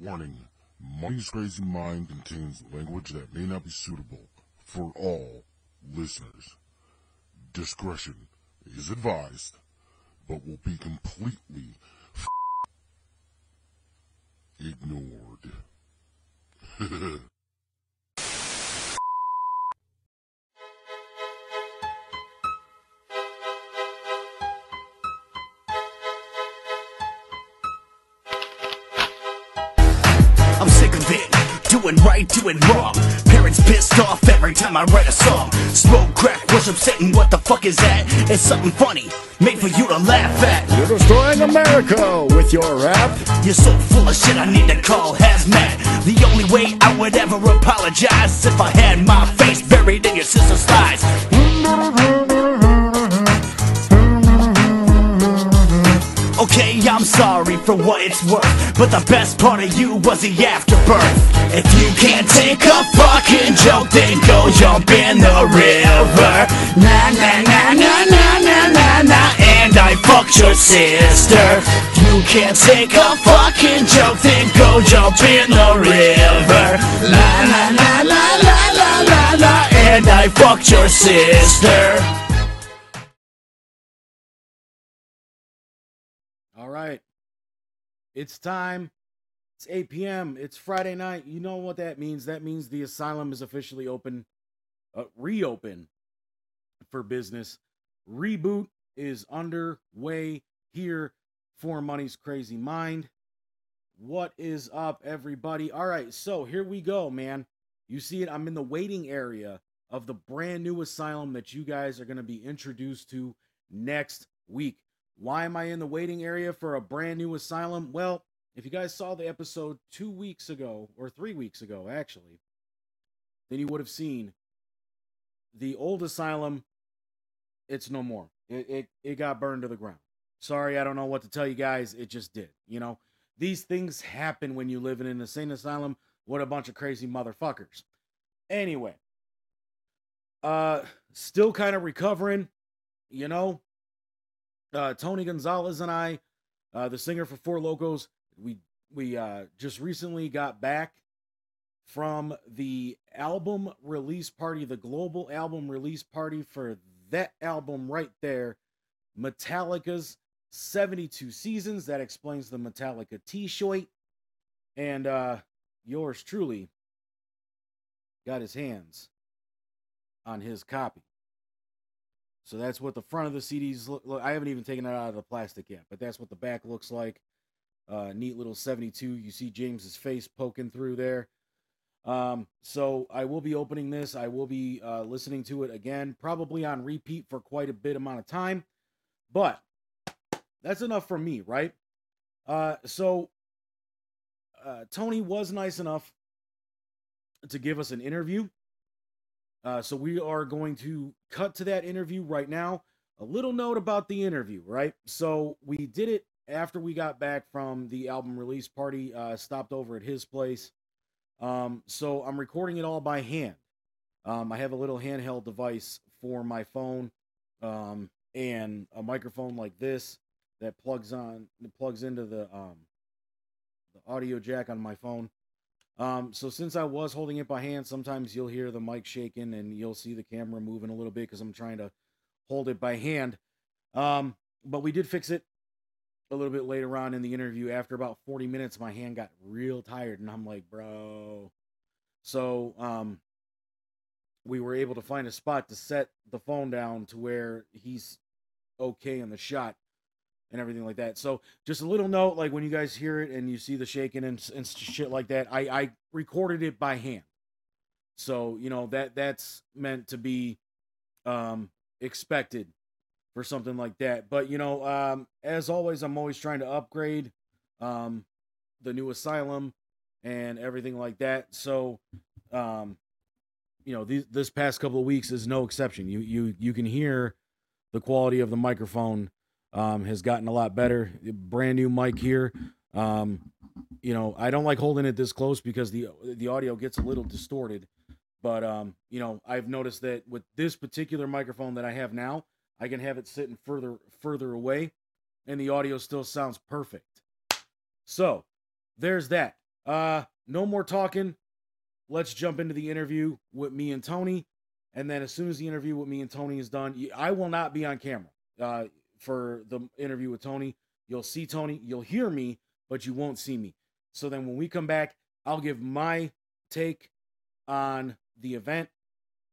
Warning Money's Crazy Mind contains language that may not be suitable for all listeners. Discretion is advised, but will be completely ignored. right, doing wrong. Parents pissed off every time I write a song. Smoke crack, worship Satan, what the fuck is that? It's something funny, made for you to laugh at. You're destroying America with your rap. You're so full of shit, I need to call hazmat. The only way I would ever apologize is if I had my face buried in your sister's thighs. Okay, I'm sorry for what it's worth, but the best part of you was the afterbirth. If you can't take a fucking joke, then go jump in the river. Na na na na na na na na, and I fucked your sister. You can't take a fucking joke, then go jump in the river. La la la la la la la la, and I fucked your sister. Right. It's time. It's 8 p.m. It's Friday night. You know what that means? That means the asylum is officially open, uh, reopen for business. Reboot is underway here for Money's Crazy Mind. What is up, everybody? All right, so here we go, man. You see it. I'm in the waiting area of the brand new asylum that you guys are going to be introduced to next week. Why am I in the waiting area for a brand new asylum? Well, if you guys saw the episode two weeks ago, or three weeks ago, actually, then you would have seen the old asylum. It's no more. It, it, it got burned to the ground. Sorry, I don't know what to tell you guys. It just did. You know, these things happen when you live in an insane asylum. What a bunch of crazy motherfuckers. Anyway, uh, still kind of recovering. You know, uh, Tony Gonzalez and I, uh, the singer for Four Locos, we we uh, just recently got back from the album release party, the global album release party for that album right there, Metallica's 72 Seasons. That explains the Metallica T-shirt, and uh, yours truly got his hands on his copy. So that's what the front of the CDs look. I haven't even taken it out of the plastic yet, but that's what the back looks like. Uh, neat little 72. You see James's face poking through there. Um, so I will be opening this. I will be uh, listening to it again, probably on repeat for quite a bit amount of time. But that's enough for me, right? Uh, so uh, Tony was nice enough to give us an interview. Uh, so we are going to cut to that interview right now. A little note about the interview, right? So we did it after we got back from the album release party. Uh, stopped over at his place. Um, so I'm recording it all by hand. Um, I have a little handheld device for my phone, um, and a microphone like this that plugs on, that plugs into the um, the audio jack on my phone. Um, so since I was holding it by hand, sometimes you'll hear the mic shaking and you'll see the camera moving a little bit because I'm trying to hold it by hand. Um, but we did fix it a little bit later on in the interview. After about 40 minutes, my hand got real tired, and I'm like, bro. So um, we were able to find a spot to set the phone down to where he's okay in the shot and everything like that. So just a little note, like when you guys hear it and you see the shaking and, and shit like that, I, I recorded it by hand. So, you know, that that's meant to be um expected for something like that. But you know, um, as always, I'm always trying to upgrade um the new asylum and everything like that. So um you know, these, this past couple of weeks is no exception. You you you can hear the quality of the microphone um, has gotten a lot better. Brand new mic here. Um, you know, I don't like holding it this close because the the audio gets a little distorted. But um, you know, I've noticed that with this particular microphone that I have now, I can have it sitting further further away, and the audio still sounds perfect. So there's that. Uh, no more talking. Let's jump into the interview with me and Tony. And then as soon as the interview with me and Tony is done, I will not be on camera uh, for the interview with Tony. You'll see Tony, you'll hear me, but you won't see me. So then when we come back, I'll give my take on the event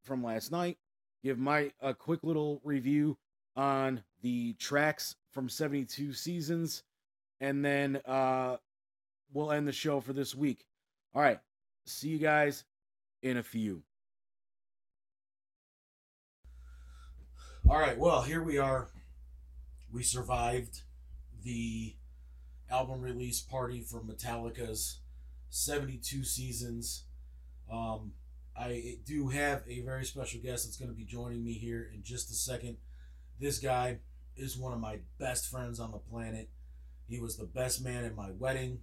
from last night, give my a quick little review on the tracks from 72 seasons, and then uh we'll end the show for this week. All right. See you guys in a few. All right. Well, here we are. We survived the album release party for Metallica's 72 seasons. Um, I do have a very special guest that's going to be joining me here in just a second. This guy is one of my best friends on the planet. He was the best man at my wedding.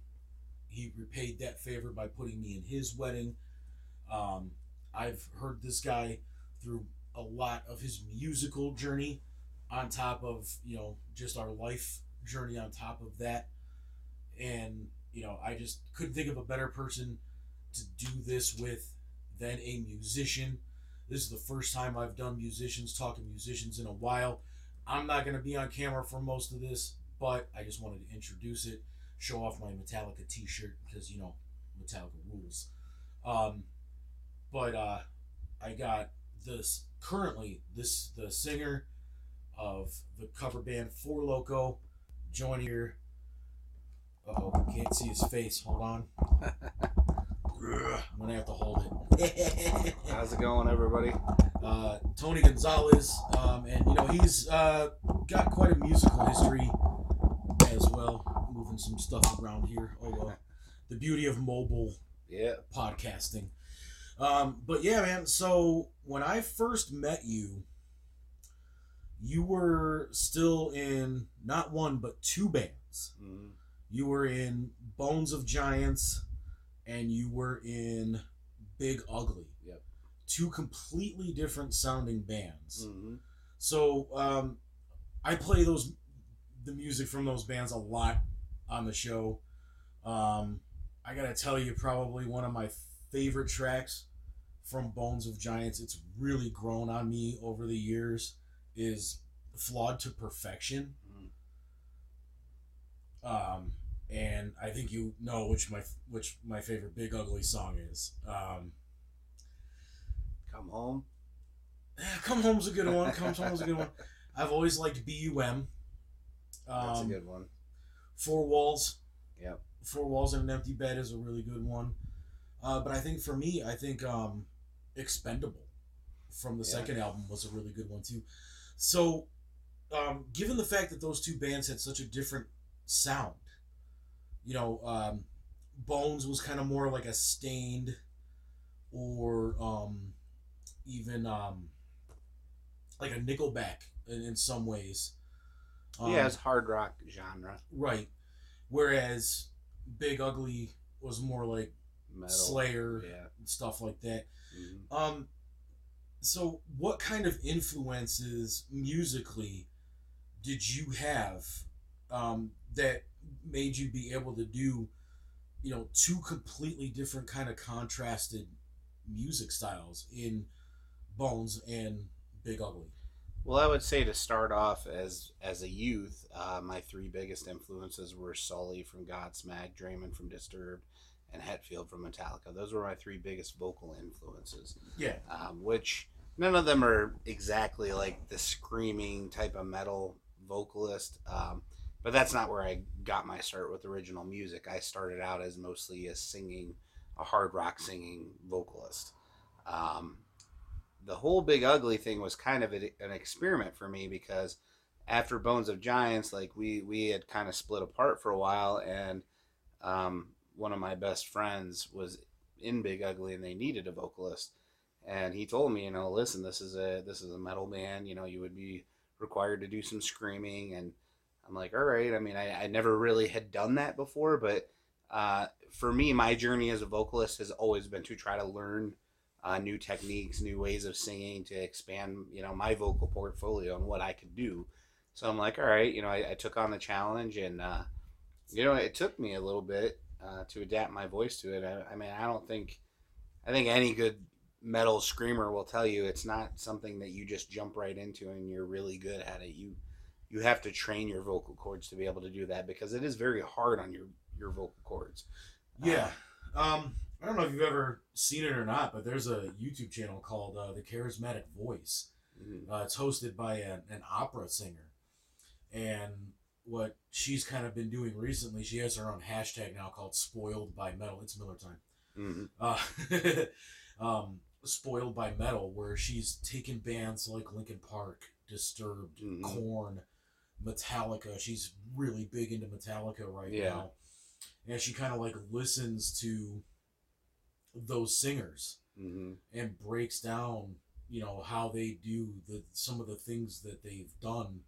He repaid that favor by putting me in his wedding. Um, I've heard this guy through a lot of his musical journey, on top of you know just our life journey on top of that, and you know I just couldn't think of a better person to do this with than a musician. This is the first time I've done musicians talking musicians in a while. I'm not going to be on camera for most of this, but I just wanted to introduce it, show off my Metallica T-shirt because you know Metallica rules. Um, but uh, I got this currently this the singer of the cover band Four Loco Join here. Oh, can't see his face. Hold on. I'm gonna have to hold it. How's it going, everybody? uh, Tony Gonzalez, um, and you know he's uh, got quite a musical history as well, moving some stuff around here. Oh, the beauty of mobile Yeah. podcasting. Um, but yeah, man. So when I first met you, you were still in not one but two bands. Mhm. You were in Bones of Giants, and you were in Big Ugly. Yep. Two completely different sounding bands. Mhm. So um, I play those the music from those bands a lot on the show. Um, I gotta tell you, probably one of my favorite tracks from Bones of Giants. It's really grown on me over the years. Is "Flawed to Perfection." Um, and I think you know which my which my favorite Big Ugly song is. Um, Come home. Come Home's a good one. Come Home's a good one. I've always liked BUM. That's Um, a good one. Four Walls. Yep. Four Walls and an Empty Bed is a really good one. Uh, but I think for me, I think um, Expendable from the Yeah. second album was a really good one too. So, um, given the fact that those two bands had such a different sound, you know, um, Bones was kind of more like a Staind or um, even um, like a Nickelback in, in some ways. Um, yeah, it's hard rock genre. Right. Whereas Big Ugly was more like Metal. Slayer Yeah. and stuff like that. Mhm. Um so what kind of influences musically did you have um that made you be able to do you know two completely different kind of contrasted music styles in Bones and Big Ugly? Well, I would say to start off as as a youth, uh, my three biggest influences were Sully from Godsmack, Draiman from Disturbed, and Hetfield from Metallica. Those were my three biggest vocal influences. Yeah. um, which none of them are exactly like the screaming type of metal vocalist. Um, but that's not where I got my start with original music. I started out as mostly a singing, a hard rock singing vocalist. Um, the whole Big Ugly thing was kind of a, an experiment for me because after Bones of Giants, like we we had kind of split apart for a while, and um, one of my best friends was in Big Ugly, and they needed a vocalist and he told me, you know, listen, this is a this is a metal band. You know, you would be required to do some screaming, and I'm like, all right. I mean, I, I never really had done that before, but uh, for me, my journey as a vocalist has always been to try to learn uh, new techniques, new ways of singing to expand, you know, my vocal portfolio and what I could do. So I'm like, all right, you know, I, I took on the challenge, and uh, you know, it took me a little bit uh, to adapt my voice to it. I, I mean, I don't think, I think any good metal screamer will tell you it's not something that you just jump right into and you're really good at it. You you have to train your vocal cords to be able to do that because it is very hard on your your vocal cords. Yeah. Um, I don't know if you've ever seen it or not, but there's a YouTube channel called uh, The Charismatic Voice. Mhm. Uh, it's hosted by an, an opera singer. And what she's kind of been doing recently, she has her own hashtag now called Spoiled by Metal. It's Miller time. Mhm. Uh, um, Spoiled by Metal, where she's taken bands like Linkin Park, Disturbed, Mhm. Korn, Metallica. She's really big into Metallica right Yeah. now. And she kind of like listens to those singers Mhm. and breaks down, you know, how they do the some of the things that they've done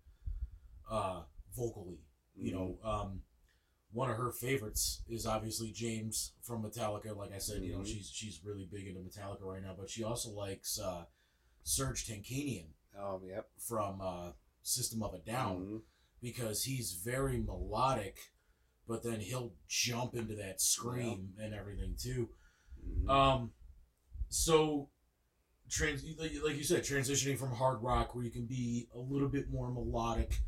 uh vocally. You know, um one of her favorites is obviously James from Metallica. Like I said, you know, Mhm. she's she's really big into Metallica right now, but she also likes uh Serj Tankian Oh, yep. from uh System of a Down Mhm. because he's very melodic, but then he'll jump into that scream and everything too. Mhm. Um, so trans like you said, transitioning from hard rock where you can be a little bit more melodic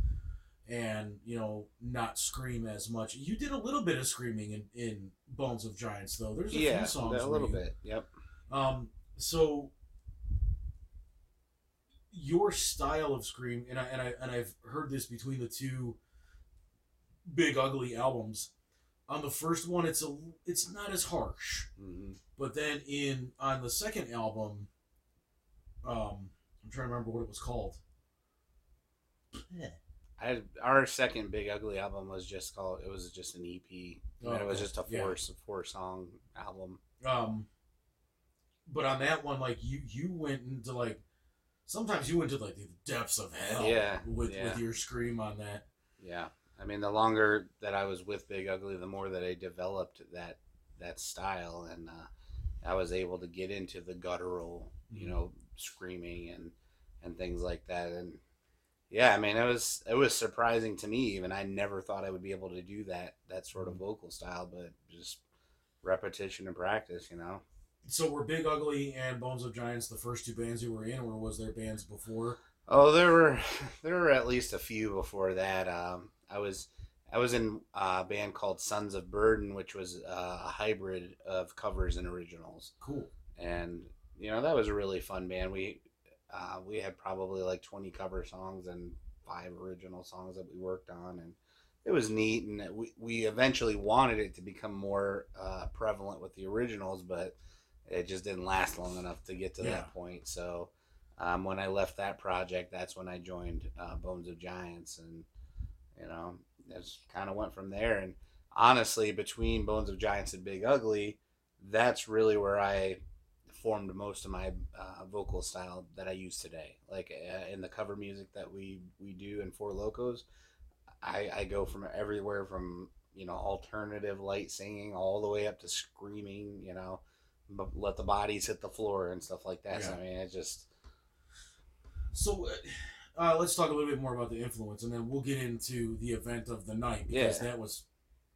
and you know not scream as much. You did a little bit of screaming in, in Bones of Giants though. There's a yeah, few songs Yeah, a little you- bit. Yep. Um, so your style of scream, and I and I and I've heard this between the two big ugly albums. On the first one, it's a it's not as harsh, hmm but then in on the second album, um, I'm trying to remember what it was called. I our second big ugly album was just called. It was just an EP. Oh, and it was just a Yeah. four four song album. Um, but on that one, like you you went into like sometimes you went to like the depths of hell. Yeah, with yeah. with your scream on that. Yeah, I mean, the longer that I was with Big Ugly, the more that I developed that that style, and uh, I was able to get into the guttural, you Mhm. know, screaming and and things like that. And yeah, I mean, it was it was surprising to me. Even I never thought I would be able to do that that sort of Mhm. vocal style, but just repetition and practice, you know. So were Big Ugly and Bones of Giants the first two bands you were in, or was there bands before? Oh, there were there were at least a few before that. Um, I was I was in a band called Sons of Burden, which was uh, a hybrid of covers and originals, Cool. and you know that was a really fun band. We uh, we had probably like twenty cover songs and five original songs that we worked on, and it was neat. And we we eventually wanted it to become more uh, prevalent with the originals, but it just didn't last long enough to get to Yeah. that point. So um, when I left that project, that's when I joined uh, Bones of Giants, and you know, just kind of went from there. And honestly, between Bones of Giants and Big Ugly, that's really where I formed most of my uh, vocal style that I use today. Like uh, in the cover music that we we do in Four Locos, I, I go from everywhere from you know alternative light singing all the way up to screaming. You know, let the bodies hit the floor and stuff like that. So, I mean, it just So uh, uh, let's talk a little bit more about the influence, and then we'll get into the event of the night because Yeah. that was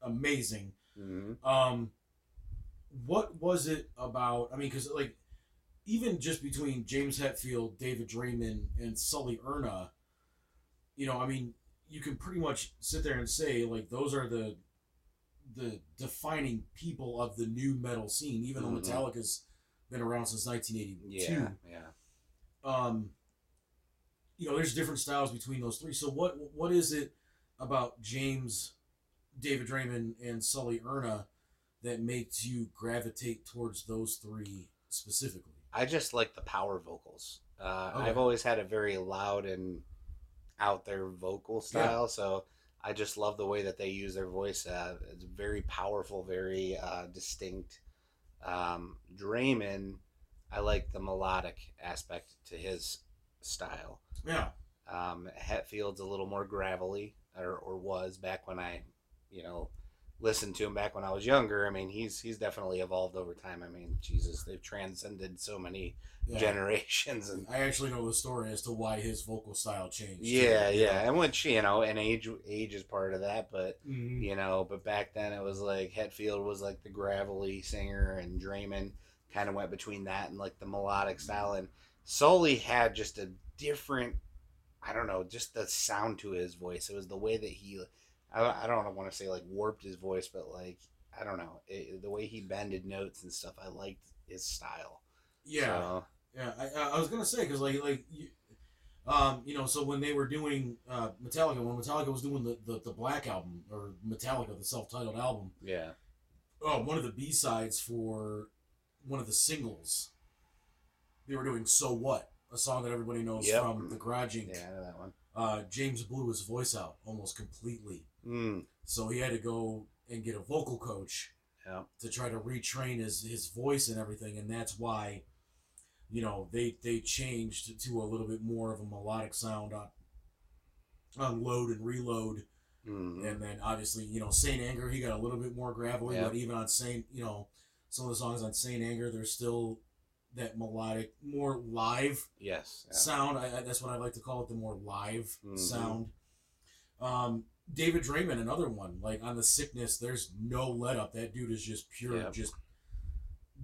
amazing. mhm. Um, what was it about? I mean, because like even just between James Hetfield, David Draiman, and Sully Erna, you know, I mean, you can pretty much sit there and say like those are the the defining people of the nu metal scene. Even though Metallica's been around since 1982 yeah, yeah. um you know there's different styles between those three so what what is it about james david draiman and sully erna that makes you gravitate towards those three specifically I just like the power vocals. Uh, Okay. I've always had a very loud and out there vocal style, so I just love the way that they use their voice. Uh, it's very powerful, very uh, distinct. Um, Draiman, I like the melodic aspect to his style. yeah Um, Hetfield's a little more gravelly, or, or was back when I, you know, listened to him back when I was younger, I mean, he's he's definitely evolved over time. I mean, Jesus, they've transcended so many Yeah. generations and I actually know the story as to why his vocal style changed. too. yeah, yeah, and which you know, and age age is part of that, but Mhm. you know, but back then it was like Hetfield was like the gravelly singer, and Draiman kind of went between that and like the melodic style, and Sully had just a different, I don't know, just the sound to his voice. It was the way that he, I, I don't want to say like warped his voice, but like I don't know, it, the way he bended notes and stuff. I liked his style. Yeah. So, Yeah, I, I- was gonna say because like like you, um you know so when they were doing uh, Metallica when Metallica was doing the, the the Black album or Metallica the self titled album yeah. oh one of the B sides for one of the singles they were doing So What a song that everybody knows Yep. from the Garage Inc. Yeah, I know that one. Uh, James blew his voice out almost completely Mm, so he had to go and get a vocal coach yeah. to try to retrain his his voice and everything, and that's why, you know, they they changed to a little bit more of a melodic sound on on load and reload, Mm, and then obviously you know Saint Anger he got a little bit more gravelly, Yeah. but even on Saint you know some of the songs on Saint Anger there's still that melodic more live yes. Yeah. sound. I, I, that's what I like to call it, the more live Mhm. sound. Um, David Draiman, another one. Like on the sickness, there's no let up. That dude is just pure, Yep. just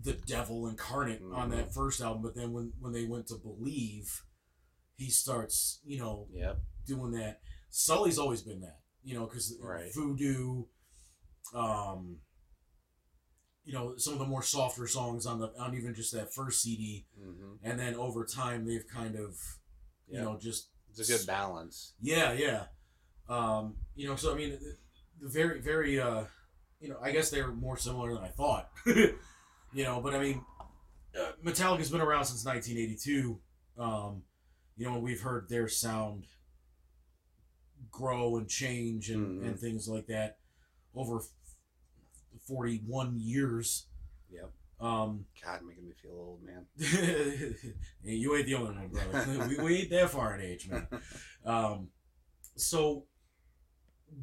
the devil incarnate on Mhm. that first album. But then when when they went to Believe, he starts, you know, Yep. doing that. Sully's always been that, you know, because Right. Voodoo, um, you know, some of the more softer songs on the on even just that first CD, hmm and then over time they've kind of, you Yeah. know, just It's a good balance. yeah, yeah. Um, you know, so I mean, the, very, very, uh, you know, I guess they're more similar than I thought. you know, but I mean, uh, Metallica's been around since 1982. Um, you know, we've heard their sound grow and change and, Mhm. and things like that over 41 years. Yep. Um, God, making me feel old, man. you ain't the only one, brother. we, we ain't that far in age, man. Um, so,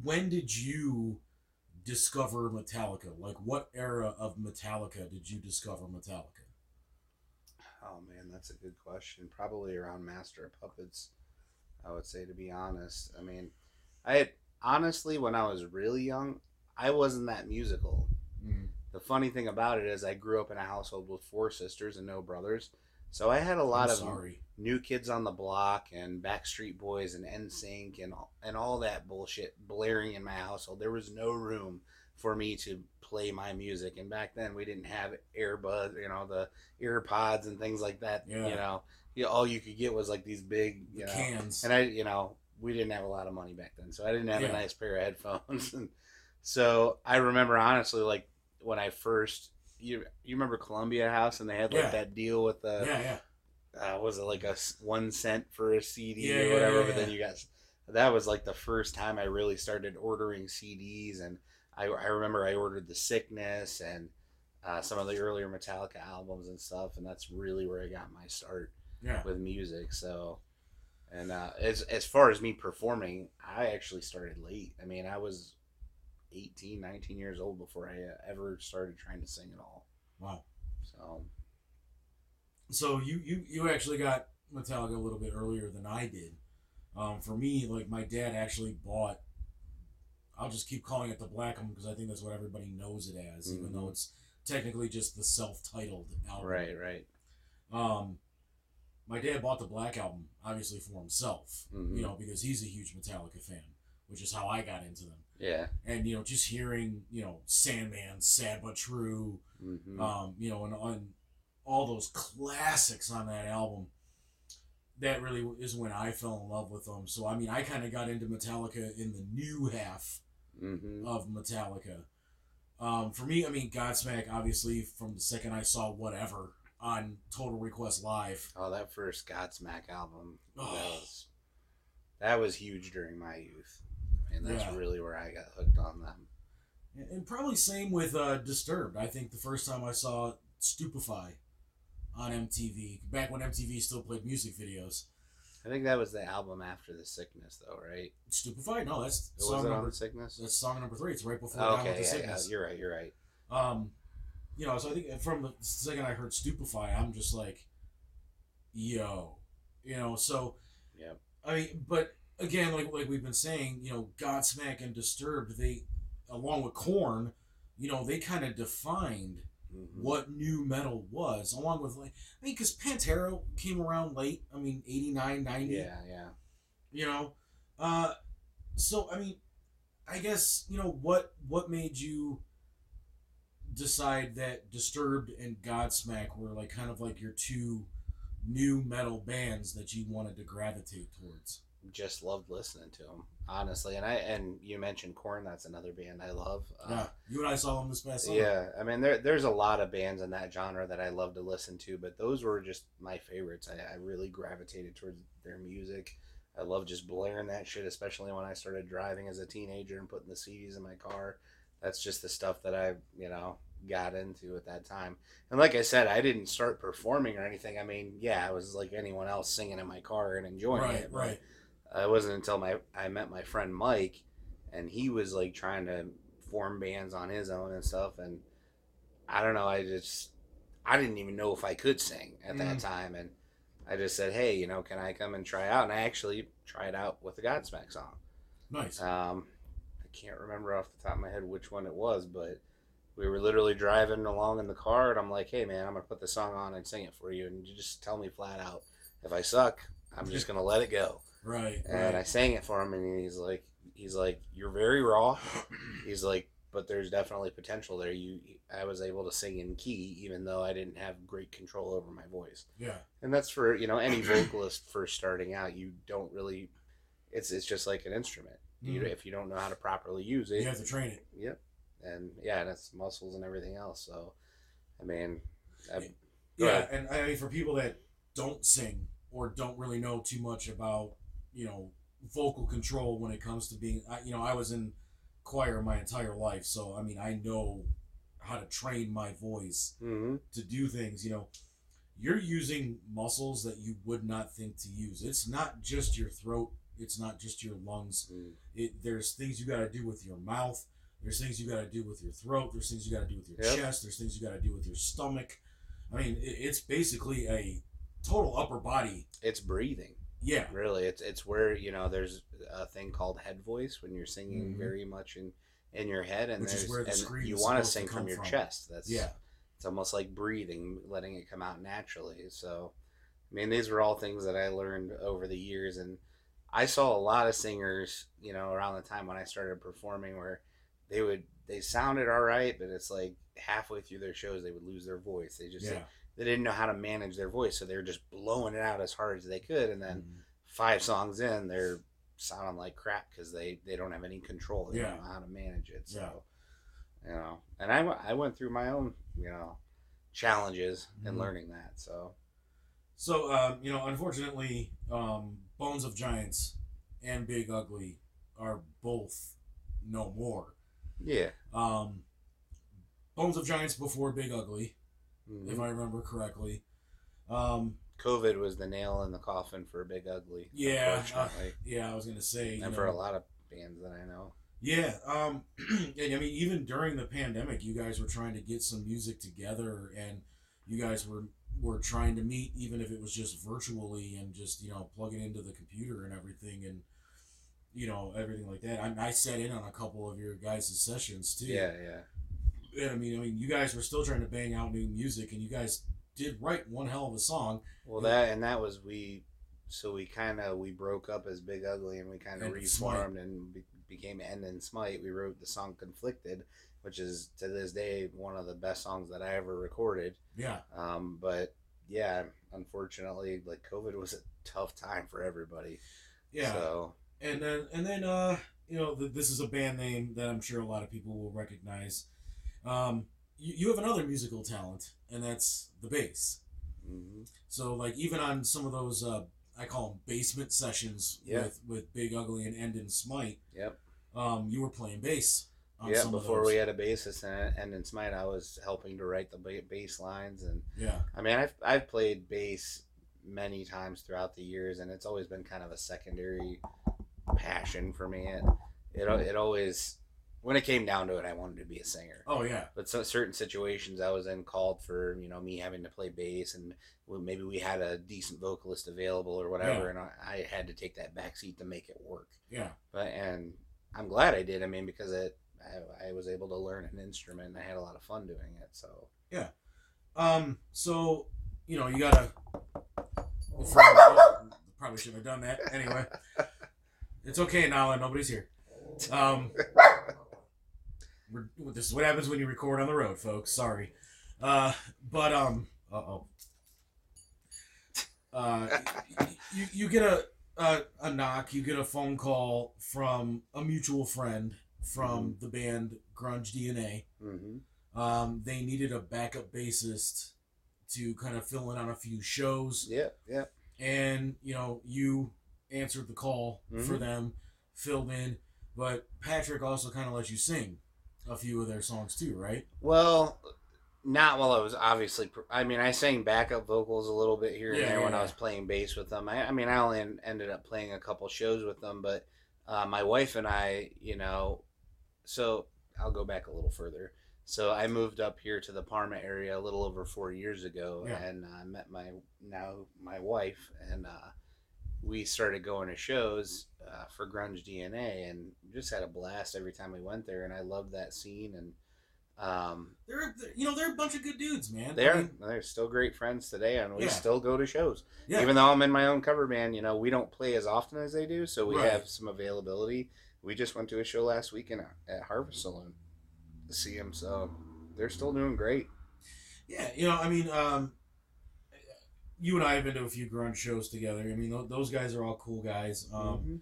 when did you discover Metallica? Like, what era of Metallica did you discover Metallica? Oh man, that's a good question. Probably around Master of Puppets, I would say to be honest. I mean, I had honestly when I was really young, I wasn't that musical. Mm. The funny thing about it is I grew up in a household with four sisters and no brothers. So I had a lot I'm of sorry. New Kids on the Block and Backstreet Boys and NSYNC and all- and all that bullshit blaring in my household. There was no room for me to play my music, and back then we didn't have earbuds, you know, the earpods and things like that. Yeah. You know, you, all you could get was like these big, you know, cans. and I, you know, we didn't have a lot of money back then, so I didn't have Yeah. a nice pair of headphones. and so I remember honestly, like when I first. You, you remember Columbia House and they had like Yeah. that deal with the yeah, yeah. uh, was it like a one cent for a CD Yeah, or whatever? yeah, but then you got that was like the first time I really started ordering CDs, and I, I remember I ordered The Sickness and uh, some of the earlier Metallica albums and stuff, and that's really where I got my start Yeah. with music. So, and uh, as as far as me performing, I actually started late. I mean, I was 18, 19 years old before I uh, ever started trying to sing at all. Wow. So, So you you you actually got Metallica a little bit earlier than I did. Um, for me, like my dad actually bought. I'll just keep calling it the Black Album because I think that's what everybody knows it as, even Mhm. though it's technically just the self-titled album. right, right. Um, my dad bought the Black Album obviously for himself, Mhm. you know, because he's a huge Metallica fan, which is how I got into them. Yeah. And you know, just hearing you know Sandman, Sad but True, hmm um, you know, and on all those classics on that album. That really is when I fell in love with them. So I mean, I kind of got into Metallica in the new half hmm of Metallica. Um, for me, I mean, Godsmack, obviously, from the second I saw whatever on Total Request Live. Oh, that first Godsmack album. That Oh. was that was huge during my youth. And that's Yeah. really where I got hooked on them. And probably same with uh, Disturbed. I think the first time I saw Stupefy on MTV, back when MTV still played music videos, I think that was the album after the sickness, though, right? Stupefied? No, that's song it on number. the sickness? That's song number three. It's right before Oh, okay, yeah, yeah, you're right. You're right. Um, you know, so I think from the second I heard Stupefy, I'm just like, yo, you know. So Yeah. I mean, but again, like like we've been saying, you know, Godsmack and Disturbed, they, along with Korn, you know, they kind of defined Mhm. what nu metal was, along with like, I mean, because Pantera came around late. I mean, 89, 90 Yeah, yeah. you know uh so i mean i guess you know what what made you decide that disturbed and godsmack were like kind of like your two nu metal bands that you wanted to gravitate towards Just loved listening to them, honestly. And I and you mentioned Korn. That's another band I love. Uh, yeah you and i saw them this past summer Yeah, I mean, there there's a lot of bands in that genre that I love to listen to, but those were just my favorites. I, I really gravitated towards their music. I love just blaring that shit, especially when I started driving as a teenager and putting the CDs in my car. That's just the stuff that I, you know, got into at that time. And like I said, I didn't start performing or anything. I mean, yeah, I was like anyone else singing in my car and enjoying right it. right uh, it wasn't until my I met my friend Mike, and he was like trying to form bands on his own and stuff. And I don't know, I just I didn't even know if I could sing at that Mm. time, and I just said, hey, you know, can I come and try out? And I actually tried out with the Godsmack song. nice Um, I can't remember off the top of my head which one it was, but we were literally driving along in the car, and I'm like, "Hey, man, I'm gonna put the song on and sing it for you, and you just tell me flat out if I suck, I'm just gonna let it go." Right And I sang it for him, and he's like, "He's like, you're very raw." He's like, "But there's definitely potential there." You, I was able to sing in key, even though I didn't have great control over my voice. Yeah. And that's for you know any vocalist first starting out you don't really it's it's just like an instrument. You, Mhm. if you don't know how to properly use it you have to train it. Yep. And yeah and it's muscles and everything else so i mean I, yeah and i mean for people that don't sing or don't really know too much about you know vocal control when it comes to being I, you know i was in choir my entire life so i mean i know how to train my voice hmm to do things you know. You're using muscles that you would not think to use. It's not just your throat it's not just your lungs. Mm. it there's things you got to do with your mouth there's things you got to do with your throat there's things you got to do with your Yep. chest there's things you got to do with your stomach. I mean it, it's basically a total upper body it's breathing yeah really it's it's where you know there's a thing called head voice when you're singing Mhm. very much in in your head and Which there's the and you want to sing from your from. chest that's yeah it's almost like breathing, letting it come out naturally. So, I mean, these were all things that I learned over the years, and I saw a lot of singers, you know, around the time when I started performing, where they would they sounded all right, but it's like halfway through their shows they would lose their voice. They just yeah they didn't know how to manage their voice, so they were just blowing it out as hard as they could, and then Mhm. five songs in, they're sounding like crap because they they don't have any control. They Yeah. don't know how to manage it. So, Yeah. you know, and I, went- I went through my own you know challenges in Mhm. learning that. So so um, you know unfortunately um, bones of giants and big ugly are both no more yeah, um, bones of giants before big ugly Mhm. if I remember correctly. Um, COVID was the nail in the coffin for a Big Ugly. Yeah, unfortunately, yeah, I was gonna say, and for a lot of bands that I know. yeah. Um, and I mean, even during the pandemic, you guys were trying to get some music together, and you guys were were trying to meet, even if it was just virtually, and just you know plugging into the computer and everything, and you know everything like that. I, I sat in on a couple of your guys' sessions too. Yeah, yeah. I mean, I mean, you guys were still trying to bang out new music, and you guys did write one hell of a song. Well, that and that was we. So we kind of we broke up as Big Ugly, and we kind of And Smite. reformed and be, became End and Smite. We wrote the song Conflicted, which is to this day one of the best songs that I ever recorded. Yeah, Um, but yeah, unfortunately, like COVID was a tough time for everybody. yeah. So and then and then uh you know th- this is a band name that i'm sure a lot of people will recognize um you, you have another musical talent and that's the bass mhm. so like even on some of those uh i call them basement sessions Yeah. with with big ugly and end and smite Yep. um you were playing bass yeah, before we had a bassist and End in Smite, I was helping to write the ba- bass lines, and yeah I mean, I've I've played bass many times throughout the years, and it's always been kind of a secondary passion for me. It it, it always when it came down to it, I wanted to be a singer. Oh yeah. But so certain situations I was in called for, you know, me having to play bass, and maybe we had a decent vocalist available or whatever, Yeah. and I, I had to take that back seat to make it work. Yeah. But and I'm glad I did. I mean, because it I, I was able to learn an instrument, and I had a lot of fun doing it. So Yeah. Um. So you know you gotta. Probably shouldn't have done that. Anyway, it's okay, Nala. Nobody's here. Um. We're, this is what happens when you record on the road, folks. Sorry. Uh. But um. Uh oh. Uh. You you get a. A, a knock, you get a phone call from a mutual friend from the band Grunge DNA. hmm Um, they needed a backup bassist to kind of fill in on a few shows, yeah, yeah. and you know you answered the call for Mhm. them, filled in. But Patrick also kind of let you sing a few of their songs too, right? Well, not while I was obviously. I mean, I sang backup vocals a little bit here and Yeah, there when yeah, I was playing bass with them. I, I mean, I only ended up playing a couple shows with them, but uh, my wife and I, you know, so I'll go back a little further. So I moved up here to the Parma area a little over four years ago, and I met my now my wife, and uh, we started going to shows uh, for Grunge DNA, and just had a blast every time we went there. And I loved that scene, and um, They're, they're- you know they're a bunch of good dudes, man. they I mean, they're still great friends today, and we Yeah. still go to shows. yeah, Even though I'm in my own cover band, you know, we don't play as often as they do, so we Right. have some availability. We just went to a show last weekend at Harvest Saloon to see them, so they're still doing great. yeah. You know, I mean, um, you and I have been to a few grunge shows together. I mean, tho- those guys are all cool guys. Um, Mhm.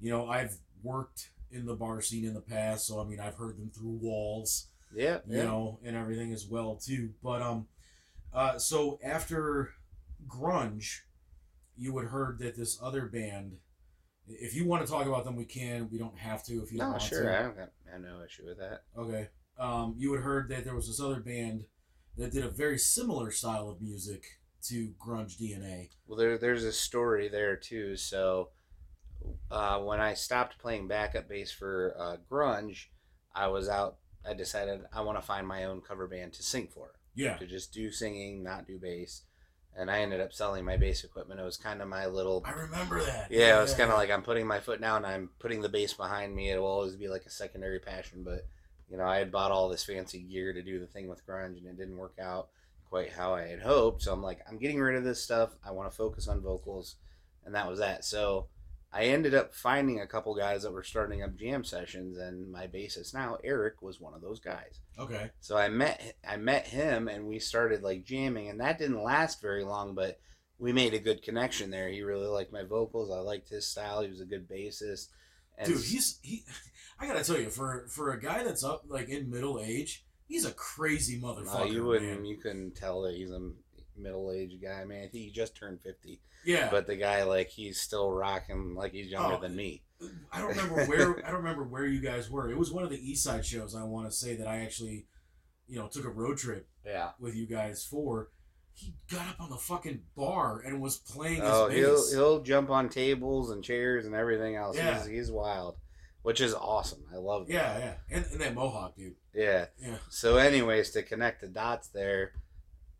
you know, I've worked in the bar scene in the past, so I mean, I've heard them through walls. Yeah, you yeah. know, and everything as well too. But um, uh, so after grunge, you had heard that this other band. If you want to talk about them, we can. We don't have to if you No, want sure, to. I don't got, I have no issue with that. Okay. Um, you had heard that there was this other band that did a very similar style of music to grunge DNA. Well, there, there's a story there too. So, uh, when I stopped playing backup bass for uh, grunge, I was out. I decided I want to find my own cover band to sing for. Yeah. to just do singing, not do bass. And I ended up selling my bass equipment. It was kind of my little. I remember that. Yeah, it was kind of like I'm putting my foot down. And I'm putting the bass behind me. It will always be like a secondary passion. But you know, I had bought all this fancy gear to do the thing with grunge, and it didn't work out quite how I had hoped. So I'm like, I'm getting rid of this stuff. I want to focus on vocals, and that was that. So I ended up finding a couple guys that were starting up jam sessions, and my bassist now, Eric, was one of those guys. Okay. So I met I met him and we started like jamming and that didn't last very long, but we made a good connection there. He really liked my vocals. I liked his style. He was a good bassist. And Dude, he's he. I gotta tell you, for for a guy that's up like in middle age, he's a crazy motherfucker. no, you wouldn't man. you couldn't tell that he's a middle aged guy, man. I think he just turned fifty, Yeah. but the guy like he's still rocking like he's younger Oh. than me. I don't remember where I don't remember where you guys were. It was one of the East Side shows. I want to say that I actually, you know, took a road trip Yeah. with you guys for. He got up on the fucking bar and was playing his Oh, he'll he'll jump on tables and chairs and everything else. Yeah. He's he's wild, which is awesome. I love that. yeah, yeah, and, and that mohawk dude. Yeah. Yeah, So, anyways, to connect the dots there,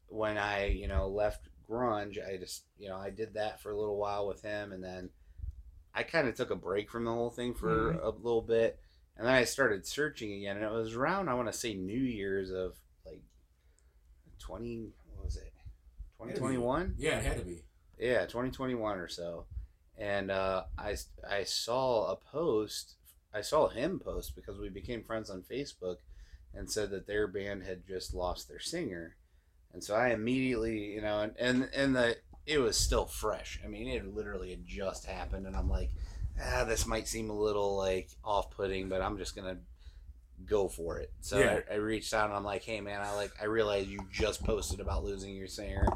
when I, you know, left grunge, I just, you know, I did that for a little while with him, and then I kind of took a break from the whole thing for Mhm. a little bit, and then I started searching again, and it was around, I want to say, New Year's of like twenty, what was it, twenty twenty one? yeah, it had to be. Yeah, 2021 or so. And uh, I, I saw a post, I saw him post because we became friends on Facebook and said that their band had just lost their singer. And so I immediately, you know, and, and, and the, it was still fresh. I mean, it literally had just happened. And I'm like, ah, this might seem a little like off putting, but I'm just going to go for it. So Yeah. I, I reached out and I'm like, hey man, I like, I realize you just posted about losing your singer.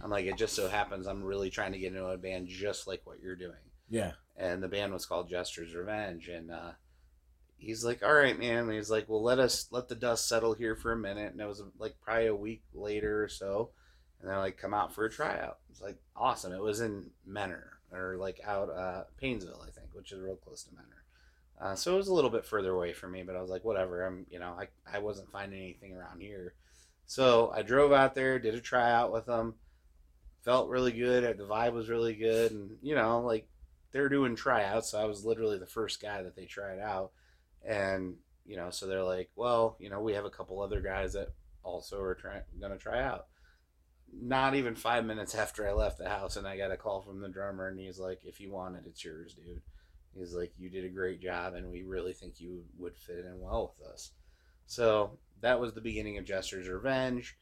I'm like, it just so happens I'm really trying to get into a band just like what you're doing. Yeah, And the band was called Jester's Revenge. And uh, he's like, all right, man. And he's like, well, let us let the dust settle here for a minute. And it was like probably a week later or so. and they're like, "Come out for a tryout." It's like awesome. It was in Mentor or like out uh, Painesville, I think, which is real close to Mentor. Uh, so it was a little bit further away from me, but I was like, whatever. I'm, you know, I, I wasn't finding anything around here. So I drove out there, did a tryout with them, felt really good. The vibe was really good. And, you know, like they're doing tryouts. So I was literally the first guy that they tried out. And, you know, so they're like, well, you know, we have a couple other guys that also are trying, to try out. Not even five minutes after I left the house, and I got a call from the drummer, and he's like, if you want it, it's yours, dude. He's like, you did a great job, and we really think you would fit in well with us. So that was the beginning of Jester's Revenge.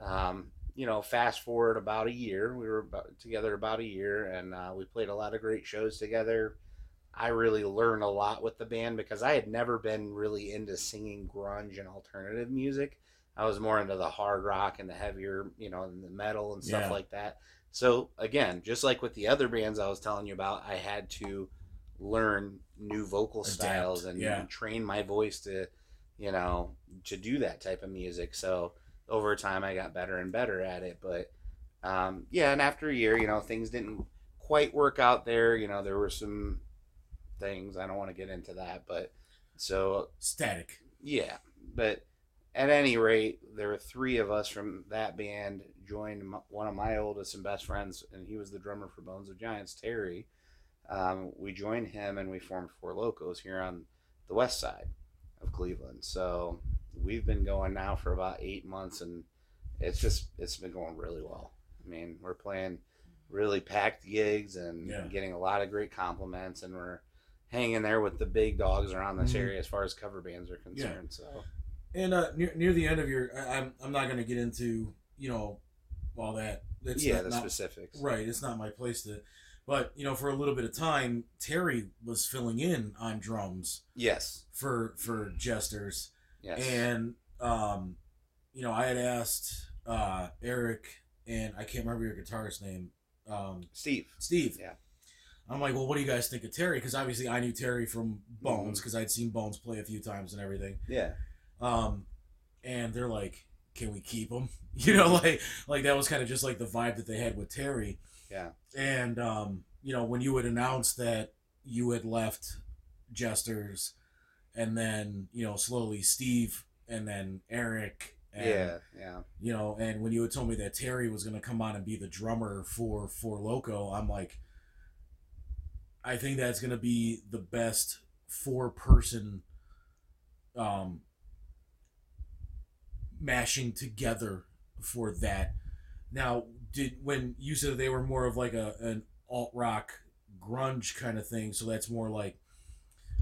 Um, you know, fast forward about a year, we were about, together about a year, and uh, we played a lot of great shows together. I really learned a lot with the band because I had never been really into singing grunge and alternative music. I was more into the hard rock and the heavier, you know, and the metal and stuff Yeah. like that. So again, just like with the other bands I was telling you about, I had to learn new vocal Adapt, styles and, yeah. and train my voice to, you know, to do that type of music. So over time, I got better and better at it. But um, yeah, and after a year, you know, things didn't quite work out there. You know, there were some things I don't want to get into that, but so Static. yeah, but at any rate, there were three of us from that band joined m- one of my oldest and best friends, and he was the drummer for Bones of Giants, Terry. Um, we joined him and we formed Four Locos here on the west side of Cleveland. So we've been going now for about eight months, and it's just it's been going really well. I mean, we're playing really packed gigs and Yeah. getting a lot of great compliments, and we're hanging there with the big dogs around this Mhm. area as far as cover bands are concerned. Yeah. So And uh, near near the end of your, I, I'm I'm not gonna get into you know all that. It's yeah, not- the not- specifics. Right, it's not my place to. But you know, for a little bit of time, Terry was filling in on drums Yes. for for jesters, Yes. and um, you know, I had asked uh Eric and I can't remember your guitarist name, um, Steve. Steve. Yeah. I'm like, well, what do you guys think of Terry? Because obviously I knew Terry from Mm-hmm. Bones because I'd seen Bones play a few times and everything. Yeah. Um, and they're like, can we keep him? You know, like like that was kind of just like the vibe that they had with Terry. Yeah. And um, you know, when you had announced that you had left Jesters, and then you know slowly Steve, and then Eric, and, yeah. Yeah. you know, and when you had told me that Terry was gonna come on and be the drummer for for Loco, I'm like, I think that's gonna be the best four person, um, mashing together for that. Now, did when you said they were more of like a an alt rock grunge kind of thing, so that's more like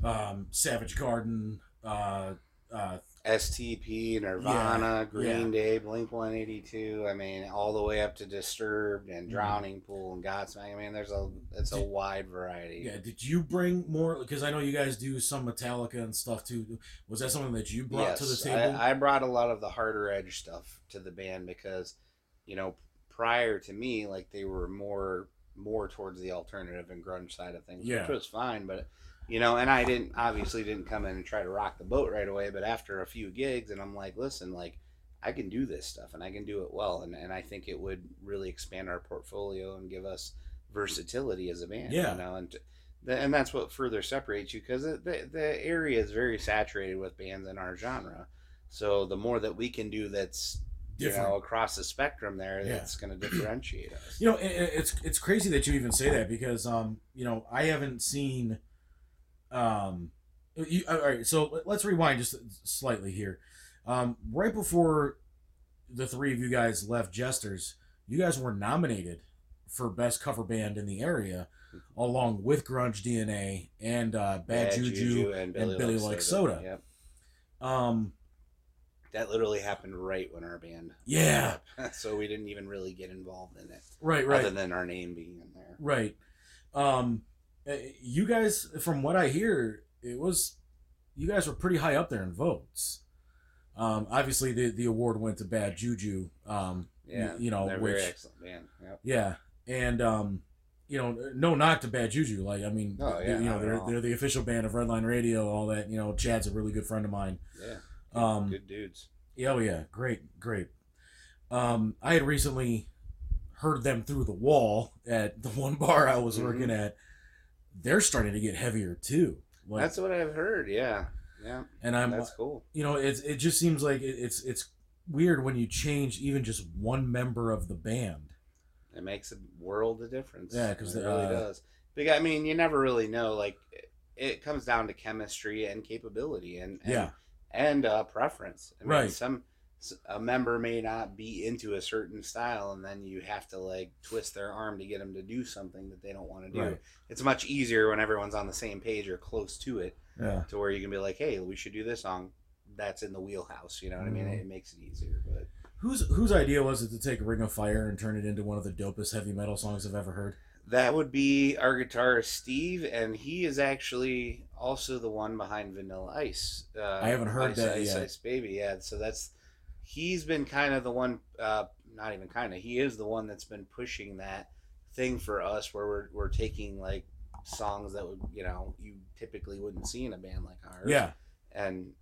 um, Savage Garden, uh, uh, STP, Nirvana, Yeah, Green Day, Blink 182. I mean, all the way up to Disturbed and Mhm. Drowning Pool and Godsmack. I mean, there's a it's a Did- wide variety. Yeah, did you bring more? Because I know you guys do some Metallica and stuff too. Was that something that you brought to the table? I, I brought a lot of the harder edge stuff to the band because, you know, prior to me, like they were more more towards the alternative and grunge side of things, Yeah. which was fine. But you know, and I didn't obviously didn't come in and try to rock the boat right away. But after a few gigs, and I'm like, listen, like I can do this stuff and I can do it well, and and I think it would really expand our portfolio and give us versatility as a band. Yeah. you know, and. And that's what further separates you because the, the area is very saturated with bands in our genre. So the more that we can do that's you know across the spectrum there, Yeah. that's going to differentiate us. You know, it, it- it's it's crazy that you even say that because um, you know, I haven't seen um you, all right, so let- let's rewind just slightly here. Um, right before the three of you guys left Jesters, you guys were nominated for best cover band in the area, along with Grunge DNA and uh, Bad, Juju. and Billy Billy, Likes Soda. Soda. Yep. Um, That literally happened right when our band. Yeah. so we didn't even really get involved in it, right, right. other than our name being in there. Right. Um, you guys, from what I hear, it was you guys were pretty high up there in votes. Um, obviously the the award went to Bad Juju. Um, Yeah, you know, which very excellent band. Yep. yeah, and um, you know, no knock to Bad Juju. Like I mean, Oh, yeah, you know, they're they're the official band of Redline Radio. All that. You know, Chad's a really good friend of mine. Yeah, Um, good dudes. Yeah, oh yeah, great, great. Um, I had recently heard them through the wall at the one bar I was Mhm. working at. They're starting to get heavier too. Like, That's what I've heard. Yeah, yeah, and I'm that's cool. you know it's it just seems like it, it's it's weird when you change even just one member of the band. It makes a world of difference. Yeah, because it really uh, does. But I mean, you never really know. Like, it, it comes down to chemistry and capability, and, and Yeah. and uh, preference. I mean, Right. Some a member may not be into a certain style, and then you have to like twist their arm to get them to do something that they don't want to do. Right. It's much easier when everyone's on the same page or close to it, Yeah. to where you can be like, "Hey, we should do this song." That's in the wheelhouse. You know what I mean? Mhm. It, it makes it easier, but. Whose whose idea was it to take Ring of Fire and turn it into one of the dopest heavy metal songs I've ever heard? That would be our guitarist Steve, and he is actually also the one behind Vanilla Ice. Uh, I haven't heard Ice, that Ice, yet. Ice Baby, yeah. So that's he's been kind of the one, uh, not even kind of. He is the one that's been pushing that thing for us, where we're we're taking like songs that would you know you typically wouldn't see in a band like ours, Yeah. and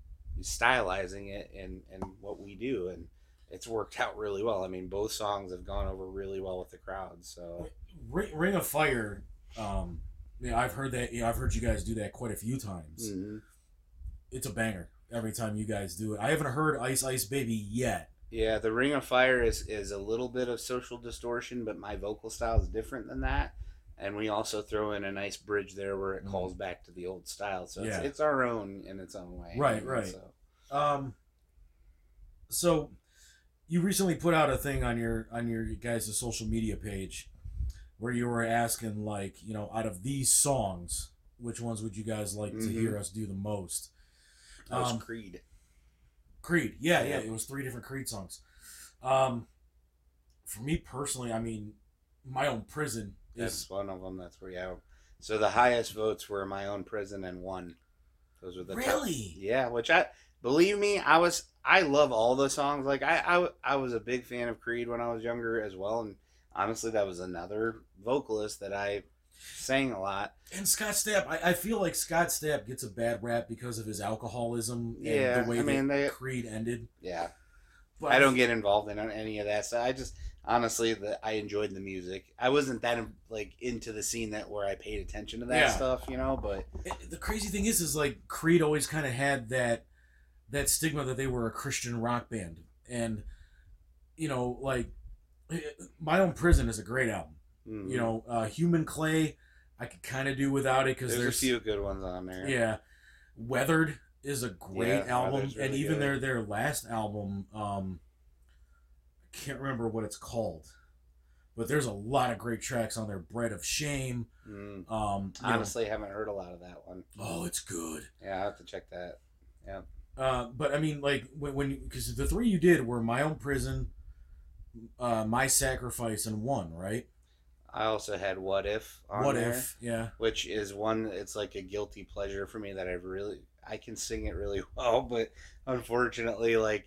stylizing it and and what we do and. It's worked out really well. I mean, both songs have gone over really well with the crowd. So Ring, Ring of Fire. Um, yeah, I've heard that. Yeah, I've heard you guys do that quite a few times. mhm. It's a banger every time you guys do it. I haven't heard Ice Ice Baby yet. Yeah, the Ring of Fire is is a little bit of social distortion, but my vocal style is different than that. And we also throw in a nice bridge there where it Mhm. calls back to the old style. So Yeah. it's, it's our own in its own way. Right, right. So. Um, so you recently put out a thing on your on your guys' social media page where you were asking like you know out of these songs which ones would you guys like to Mhm. hear us do the most That was Um, Creed. creed yeah yeah it was three different creed songs um for me personally i mean my own prison That's is one of them. That's where yeah. So the highest votes were my own prison and one. Those were the top- really Yeah, which I believe me, I was I love all the songs. Like I, I I was a big fan of Creed when I was younger as well, and honestly, that was another vocalist that I sang a lot. and scott stapp I, I feel like scott stapp gets a bad rap because of his alcoholism Yeah, and the way I mean, that they- creed ended Yeah, but I don't get involved in any of that. So I just honestly that I enjoyed the music. I wasn't that like into the scene that where I paid attention to that Yeah. stuff, you know. But It- the crazy thing is, is like Creed always kind of had that that stigma that they were a Christian rock band, and you know, like eh, my own prison is a great album. Mm, You know, uh, Human Clay, I could kind of do without it because there's, there's, a few good ones on there. yeah, Weathered is a great Yeah, album, Weathered's and really even good. their their last album, um, I can't remember what it's called. But there's a lot of great tracks on there. Bread of Shame. Mm, Um, you know- honestly, haven't heard a lot of that one. oh, it's good. Yeah, I have to check that. Yeah. Uh, but I mean, like when when because the three you did were my own prison, uh, my sacrifice, and one right. I also had What If on what there. if? Yeah. which is one it's like a guilty pleasure for me that I really I can sing it really well, but unfortunately like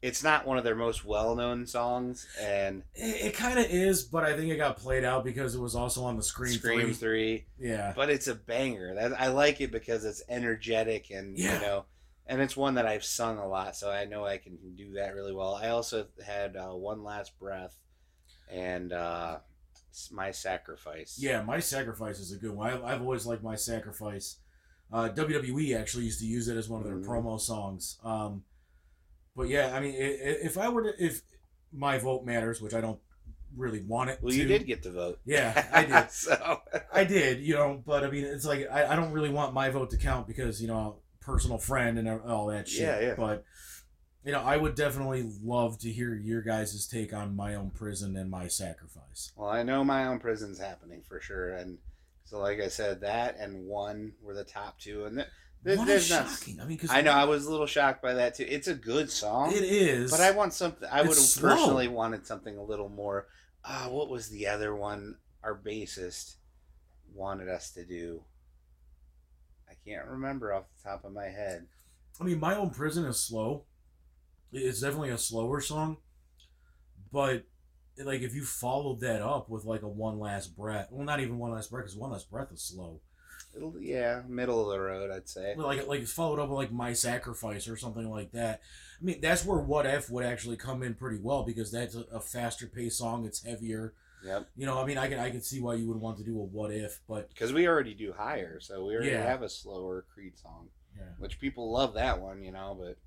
it's not one of their most well-known songs and It, it kind of is, but I think it got played out because it was also on the Scream, Scream 3, 3. Yeah. but it's a banger. That I like it because it's energetic and Yeah. you know and it's one that I've sung a lot, so I know I can do that really well. I also had uh, One Last Breath and uh, My Sacrifice. Yeah, my sacrifice is a good one. I've, I've always liked my sacrifice. Uh, WWE actually used to use it as one of their Mhm. promo songs. Um, but yeah, I mean, if I were to, if my vote matters, which I don't really want it Well, to. you did get the vote. Yeah, I did. so I did, you know, but I mean, it's like I, I don't really want my vote to count because you know, personal friend and all that shit. Yeah, yeah. But you know, I would definitely love to hear your guys' take on my own prison and my sacrifice. Well, I know my own prison's happening for sure, and so like I said, that and one were the top two, and th- th- there's is not. shocking? I mean, because I know I was a little shocked by that too. It's a good song, it is, but I want something. I would have personally wanted something a little more. Uh, what was the other one? Our bassist wanted us to do. I can't remember off the top of my head. I mean, my own prison is slow. It's definitely a slower song, but like if you followed that up with like a one last breath, well, not even one last breath, because one last breath is slow. It'll, yeah, middle of the road, I'd say. Like like followed up with like my sacrifice or something like that. I mean, that's where what if would actually come in pretty well because that's a, a faster paced song. It's heavier. Yep. You know, I mean, I can I can see why you would want to do a what if, but Because we already do higher, so we already Yeah. have a slower Creed song, yeah. which people love that one, you know. But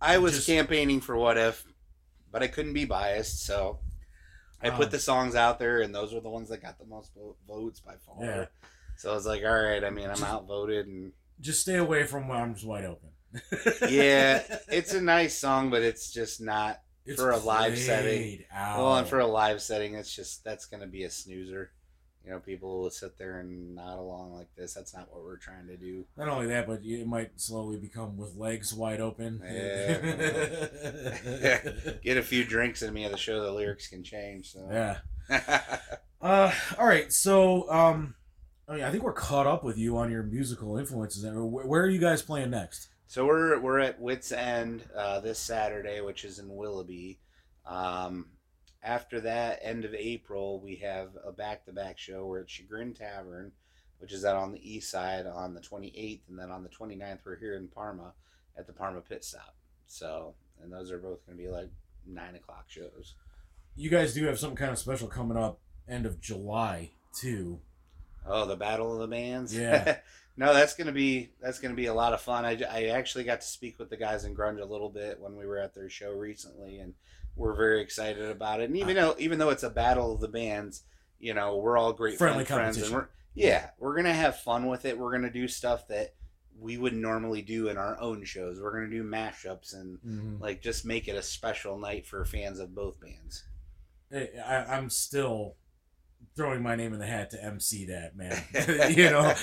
I was Just- campaigning for what if, but I couldn't be biased, so I put Um, the songs out there, and those were the ones that got the most vo- votes by far. Yeah. So I was like, all right. I mean, I'm Just- outvoted, and just stay away from arms wide open. yeah, it's a nice song, but it's just not. It's for a live setting. Out. Well, and for a live setting, it's just that's gonna be a snoozer. You know, people will sit there and nod along like this. That's not what we're trying to do. not only that, but it might slowly become with legs wide open. Yeah, Get a few drinks in me at the show, the lyrics can change. So. yeah. Uh, all right. So, um, I mean, I think we're caught up with you on your musical influences. Where where are you guys playing next? so we're we're at Wits End uh, this Saturday, which is in Willoughby. Um, after that, end of April, we have a back to back show. We're at Chagrin Tavern, which is out on the east side on the 28th, and then on the 29th, we're here in Parma at the Parma Pit Stop. So, and those are both going to be like nine o'clock shows. You guys do have some kind of special coming up end of July too. Oh, the Battle of the Bands. Yeah. no, that's gonna be that's gonna be a lot of fun. I, I actually got to speak with the guys in Grunge a little bit when we were at their show recently, and we're very excited about it. And even though even though it's a Battle of the Bands, you know, we're all great Friendly friends, and we're yeah, we're gonna have fun with it. We're gonna do stuff that we wouldn't normally do in our own shows. We're gonna do mashups and Mm-hmm. like just make it a special night for fans of both bands. I, I'm still throwing my name in the hat to MC that man. you know,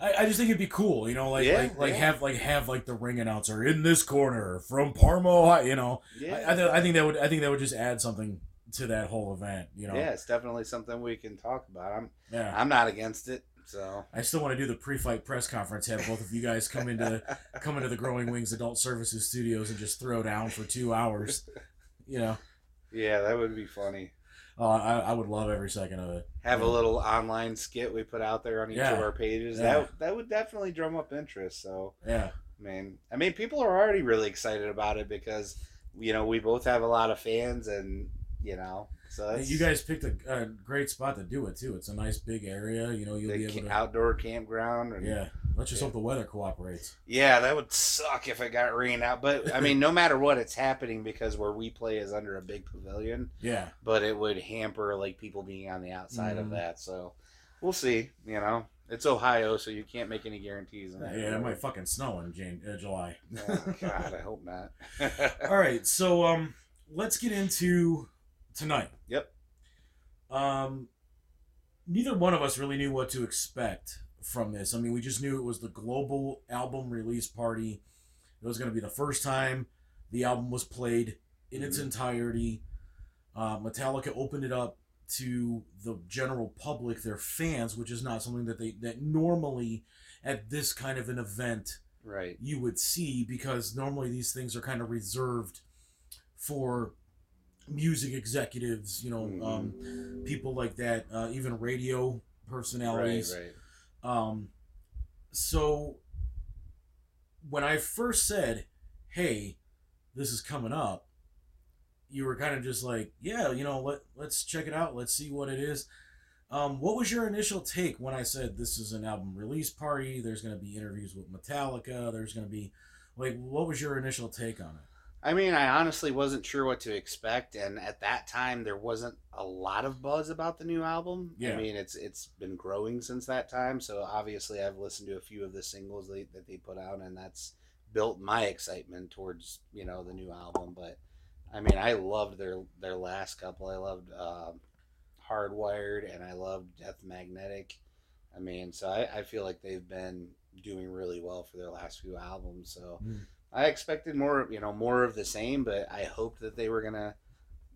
I, I just think it'd be cool. You know, like Yeah, like like yeah. have like have like the ring announcer in this corner from Parma. Ohio, You know, yeah, I, I, th- I think that would I think that would just add something to that whole event. You know, yeah, it's definitely something we can talk about. I'm yeah. I'm not against it. So I still want to do the pre-fight press conference. Have both of you guys come into come into the Growing Wings Adult Services studios and just throw down for two hours. You know, yeah, that would be funny. Uh, I, I would love every second of it. Have a little online skit we put out there on each Yeah. of our pages. Yeah. That that would definitely drum up interest. So Yeah, I mean, I mean, people are already really excited about it because you know we both have a lot of fans, and you know, so you guys picked a, a great spot to do it too. It's a nice big area. You know, you'll be able to. outdoor campground. And, Yeah, let's just Yeah. hope the weather cooperates. Yeah, that would suck if it got rained out. But I mean, no matter what, it's happening because where we play is under a big pavilion. Yeah, But it would hamper like people being on the outside Mhm. of that. So we'll see. You know, it's Ohio, so you can't make any guarantees. in yeah, that it might fucking snow in Jan- uh, July. Oh, God, I hope not. All right, so um, let's get into tonight. Yep. Um, neither one of us really knew what to expect from this. I mean, we just knew it was the global album release party. It was going to be the first time the album was played in its Mhm. entirety. Uh, Metallica opened it up to the general public, their fans, which is not something that they that normally at this kind of an event right. you would see because normally these things are kind of reserved for music executives, you know, Mhm. um, people like that, uh, even radio personalities. Right. Right. Um, so when I first said, "Hey, this is coming up," you were kind of just like, "Yeah, you know, let let's check it out. Let's see what it is." Um, what was your initial take when I said this is an album release party? There's going to be interviews with Metallica. There's going to be like, what was your initial take on it? I mean, I honestly wasn't sure what to expect, and at that time, there wasn't a lot of buzz about the new album. Yeah. I mean, it's it's been growing since that time, so obviously, I've listened to a few of the singles they, that they put out, and that's built my excitement towards you know the new album. But I mean, I loved their their last couple. I loved um, Hardwired, and I loved Death Magnetic. I mean, so I, I feel like they've been doing really well for their last few albums. So Mm. I expected more, you know, more of the same, but I hoped that they were gonna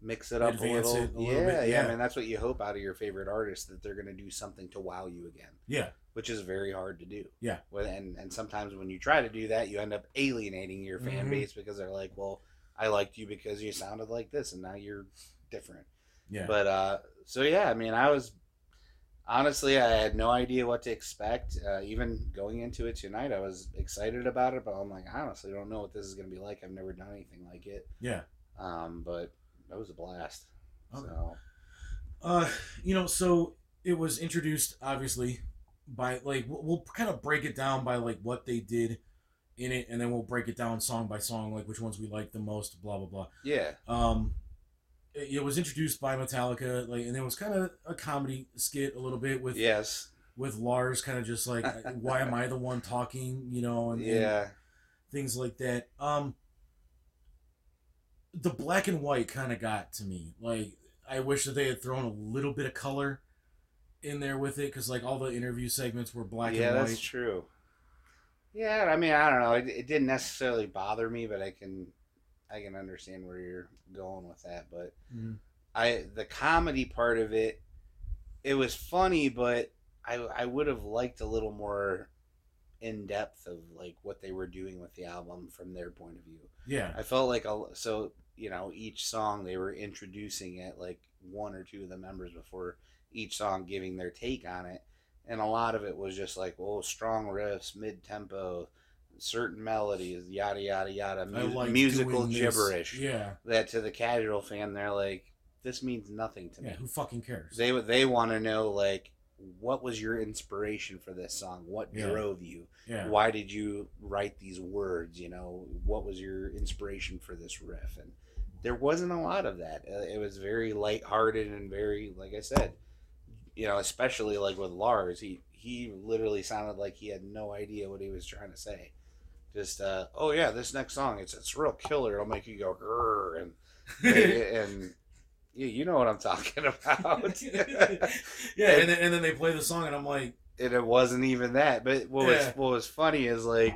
mix it up Advance a little. it a yeah, little bit, yeah, yeah. I mean, that's what you hope out of your favorite artist that they're gonna do something to wow you again, Yeah, which is very hard to do. Yeah. And and sometimes when you try to do that, you end up alienating your fan Mhm. base because they're like, well, I liked you because you sounded like this, and now you're different. yeah. But uh, so yeah, I mean, I was honestly, I had no idea what to expect. Uh, even going into it tonight, I was excited about it, but I'm like, I honestly don't know what this is going to be like. I've never done anything like it. yeah. Um, but that was a blast. Okay. So Uh, you know, so it was introduced obviously by like we'll, we'll kind of break it down by like what they did in it, and then we'll break it down song by song, like which ones we like the most, blah blah blah. Yeah. Um, it, was introduced by Metallica, like, and it was kind of a comedy skit a little bit with Yes. with Lars, kind of just like, why am I the one talking, you know, and, and Yeah. things like that. Um, the black and white kind of got to me. Like, I wish that they had thrown a little bit of color in there with it, because like all the interview segments were black yeah, and that's white. true. Yeah, I mean, I don't know. It, it didn't necessarily bother me, but I can, I can understand where you're going with that. But Mhm. I, the comedy part of it, it was funny, but I, I would have liked a little more in depth of like what they were doing with the album from their point of view. Yeah, I felt like a so you know each song they were introducing it like one or two of the members before each song giving their take on it, and a lot of it was just like oh strong riffs, mid tempo, certain melodies, yada yada yada, mu- like musical gibberish. Yeah, That to the casual fan, they're like, this means nothing to yeah. me. Who fucking cares? They they want to know like what was your inspiration for this song? What Yeah. drove you? yeah, why did you write these words you know what was your inspiration for this riff and there wasn't a lot of that Uh, it was very lighthearted and very like i said you know especially like with lars he he literally sounded like he had no idea what he was trying to say just uh oh yeah this next song it's it's real killer it'll make you go grrr and and you, you know what i'm talking about yeah, and then, and then they play the song, and I'm like, and it wasn't even that. But what was what was funny is like,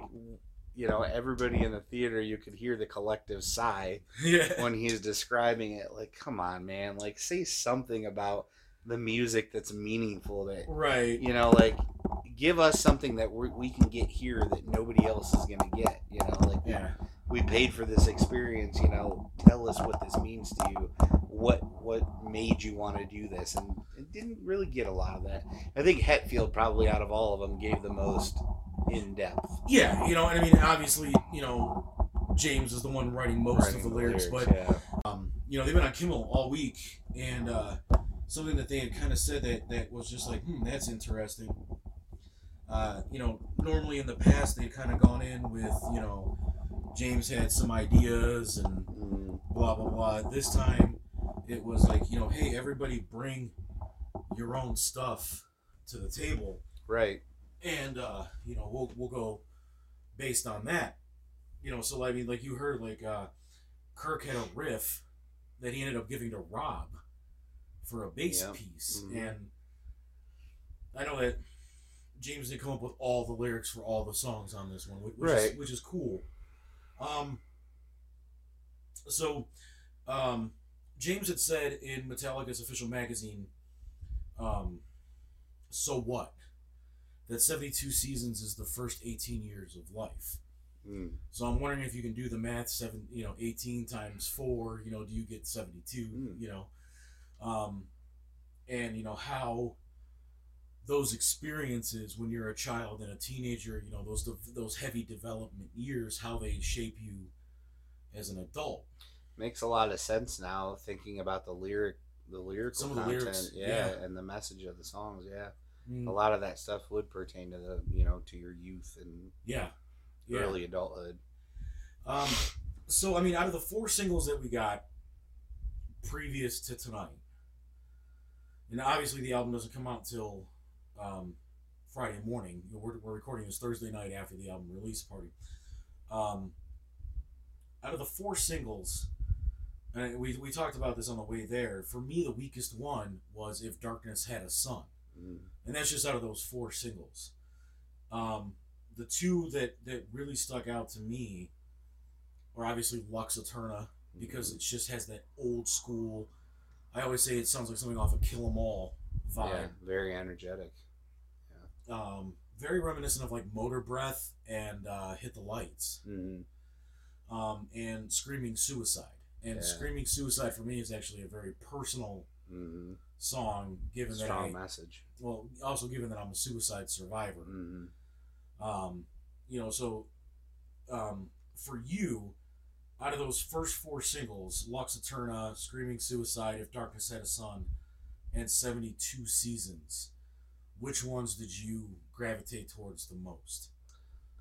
you know, everybody in the theater, you could hear the collective sigh yeah, when he's describing it. Like, come on, man! Like, say something about the music that's meaningful. That right, you know, like, give us something that we we can get here that nobody else is gonna get. You know, like we, yeah, we paid for this experience. You know, tell us what this means to you. What what made you want to do this? And it didn't really get a lot of that. I think Hetfield probably out of all of them gave the most in depth. yeah. You know, and I mean, obviously, you know, James is the one writing most of the lyrics, but yeah. um, you know, they've been on Kimmel all week, and uh, something that they had kind of said that that was just like, hmm, that's interesting. Uh, you know, normally in the past they'd kind of gone in with, you know, James had some ideas and blah blah blah. This time it was like, you know, hey, everybody bring your own stuff to the table, right. and uh, you know, we'll we'll go based on that. You know, so I mean, like you heard, like uh, Kirk had a riff that he ended up giving to Rob for a bass Yeah. piece, Mhm. and I know that James didn't come up with all the lyrics for all the songs on this one, which, which Right. is which is cool. Um. So, um, James had said in Metallica's official magazine, um, "So what?" That seventy-two seasons is the first eighteen years of life. Mm, So I'm wondering if you can do the math. Seven, you know, eighteen times four. You know, do you get seventy-two? Mm. You know, um, and you know how those experiences when you're a child and a teenager, you know, those those heavy development years, how they shape you as an adult. makes a lot of sense now thinking about the lyric, the lyrical Some of the content, lyrics, yeah, yeah. and the message of the songs. Yeah, Mm, a lot of that stuff would pertain to the you know to your youth and yeah, yeah. early adulthood. Um, so I mean, out of the four singles that we got previous to tonight, and obviously the album doesn't come out till um, Friday morning. You know, We're, we're recording this Thursday night after the album release party. Um, out of the four singles, and we, we talked about this on the way there. For me, the weakest one was "If Darkness Had a Sun." Mm, and that's just out of those four singles. Um, the two that that really stuck out to me are obviously Lux Eterna because it just has that old school. I always say it sounds like something off of Kill 'Em All vibe. yeah, very energetic. Um, very reminiscent of like Motorbreath and uh, Hit the Lights. Mm, Um, and Screaming Suicide. And Yeah. Screaming Suicide for me is actually a very personal mm, song, given strong that I, message. well, also given that I'm a suicide survivor. Mm, Um, you know, so um, for you, out of those first four singles, Lux Eterna, Screaming Suicide, If Darkness Had a Sun, and 72 Seasons, which ones did you gravitate towards the most?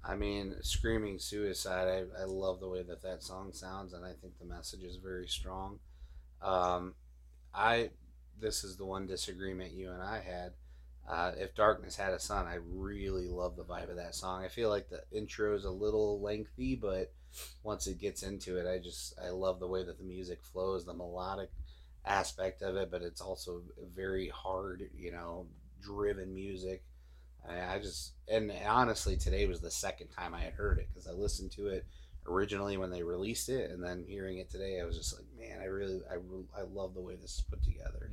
I mean, Screaming Suicide, I, I love the way that that song sounds, and I think the message is very strong. Um, I This is the one disagreement you and I had. Uh, if Darkness Had a Sun, I really love the vibe of that song. I feel like the intro is a little lengthy, but once it gets into it, I just, I love the way that the music flows, the melodic aspect of it, but it's also very hard, you know, driven music. I, I just and honestly, today was the second time I had heard it because I listened to it originally when they released it, and then hearing it today, I was just like, man, I really, I, I love the way this is put together.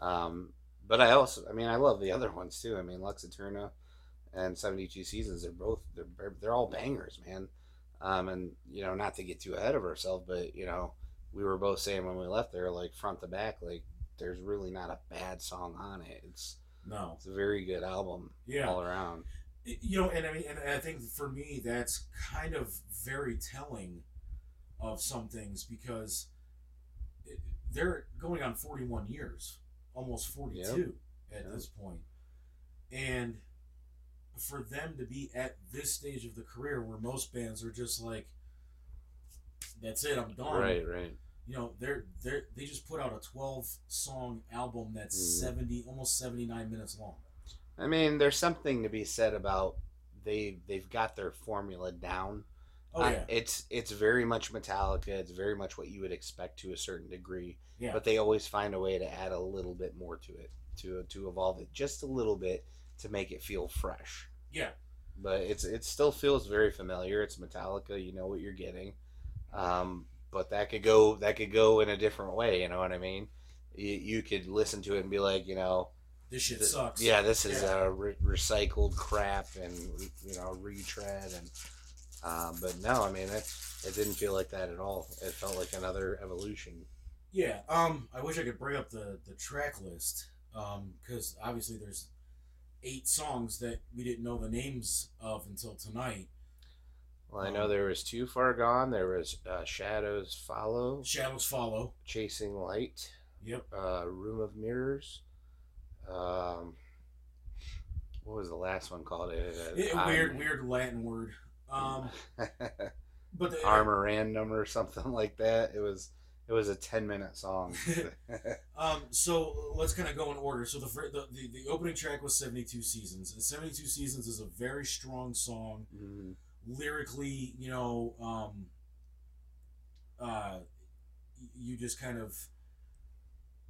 Um, but I also, I mean, I love the other ones too. I mean, Lux Eterna and 72 Seasons, they're both, they're, they're all bangers, man. Um, and, you know, not to get too ahead of ourselves, but, you know, we were both saying when we left there, like front to back, like there's really not a bad song on it. It's, No. it's a very good album Yeah. all around. you know and i mean and i think for me that's kind of very telling of some things because it, they're going on 41 years almost 42 at Yep. this point and for them to be at this stage of the career where most bands are just like that's it i'm done Right, right. you know they're they're they just put out a 12 song album that's Mhm. 70 almost 79 minutes long I mean, there's something to be said about they they've got their formula down. oh yeah it's it's very much Metallica. It's very much what you would expect to a certain degree. yeah But they always find a way to add a little bit more to it, to to evolve it just a little bit to make it feel fresh. yeah But it's it still feels very familiar. It's Metallica. You know what you're getting. Um, but that could go that could go in a different way. You know what I mean? You, you could listen to it and be like, you know, this shit th- sucks Yeah, this is Yeah. uh, re- recycled crap and you know retread and. Uh, but no, I mean it. It didn't feel like that at all. It felt like another evolution. Yeah, um, I wish I could bring up the the track list, um, because obviously there's eight songs that we didn't know the names of until tonight. Well, I know Um, there was Too Far Gone. There was uh, Shadows Follow, Shadows follow. Chasing Light, Yep. uh, Room of Mirrors. Um, what was the last one called? It, It- weird, weird Latin word. Um, but the, Armorandum or something like that. It was it was a ten minute song. Um, so let's kind of go in order. So the, the the the opening track was seventy two seasons. And seventy two seasons is a very strong song. Mhm. lyrically, you know, um, uh, you just kind of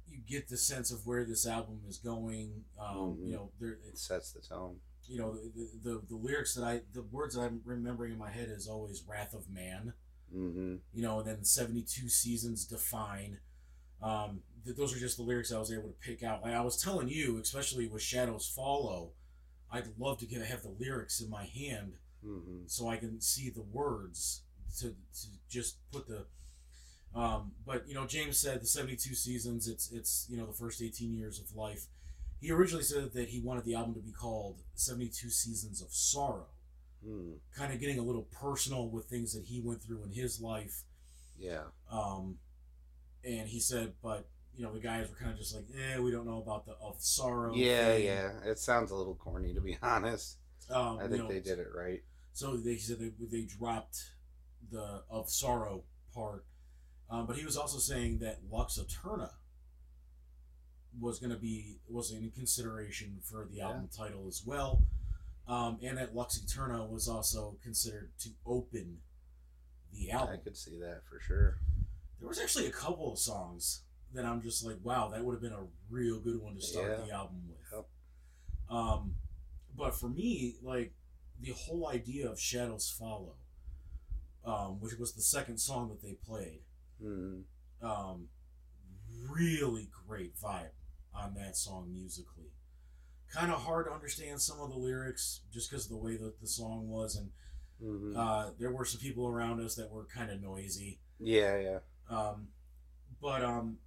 you get the sense of where this album is going. Um, Mhm. You know, there It sets the tone. you know the, the the lyrics that I the words that I'm remembering in my head is always "Wrath of Man." Hmm You know, and then seventy two seasons define. Um, th- those are just the lyrics I was able to pick out. Like I was telling you, especially with Shadows Follow, I'd love to get have the lyrics in my hand hmm so I can see the words to, to just put the. Um, but you know, James said the seventy-two seasons. It's it's you know the first eighteen years of life. He originally said that he wanted the album to be called seventy-two seasons of sorrow, Mm. kind of getting a little personal with things that he went through in his life. Yeah. Um, and he said, but you know the guys were kind of just like, eh, we don't know about the of sorrow. Yeah, thing. yeah. It sounds a little corny to be honest. Um, I you think know, they did it right. So they said they, they dropped the of sorrow part, um, but he was also saying that Lux Eterna was going to be was in consideration for the Yeah. album title as well, um, and that Lux Eterna was also considered to open the album. I could see that for sure. There was actually a couple of songs that I'm just like, wow, that would have been a real good one to start Yeah. the album with. Yep. Um, but for me, like the whole idea of Shadows Follow, um, which was the second song that they played, Mm. um, really great vibe on that song musically. Kind of hard to understand some of the lyrics just because of the way that the song was, and hmm uh, there were some people around us that were kind of noisy. yeah, yeah. Um, but um,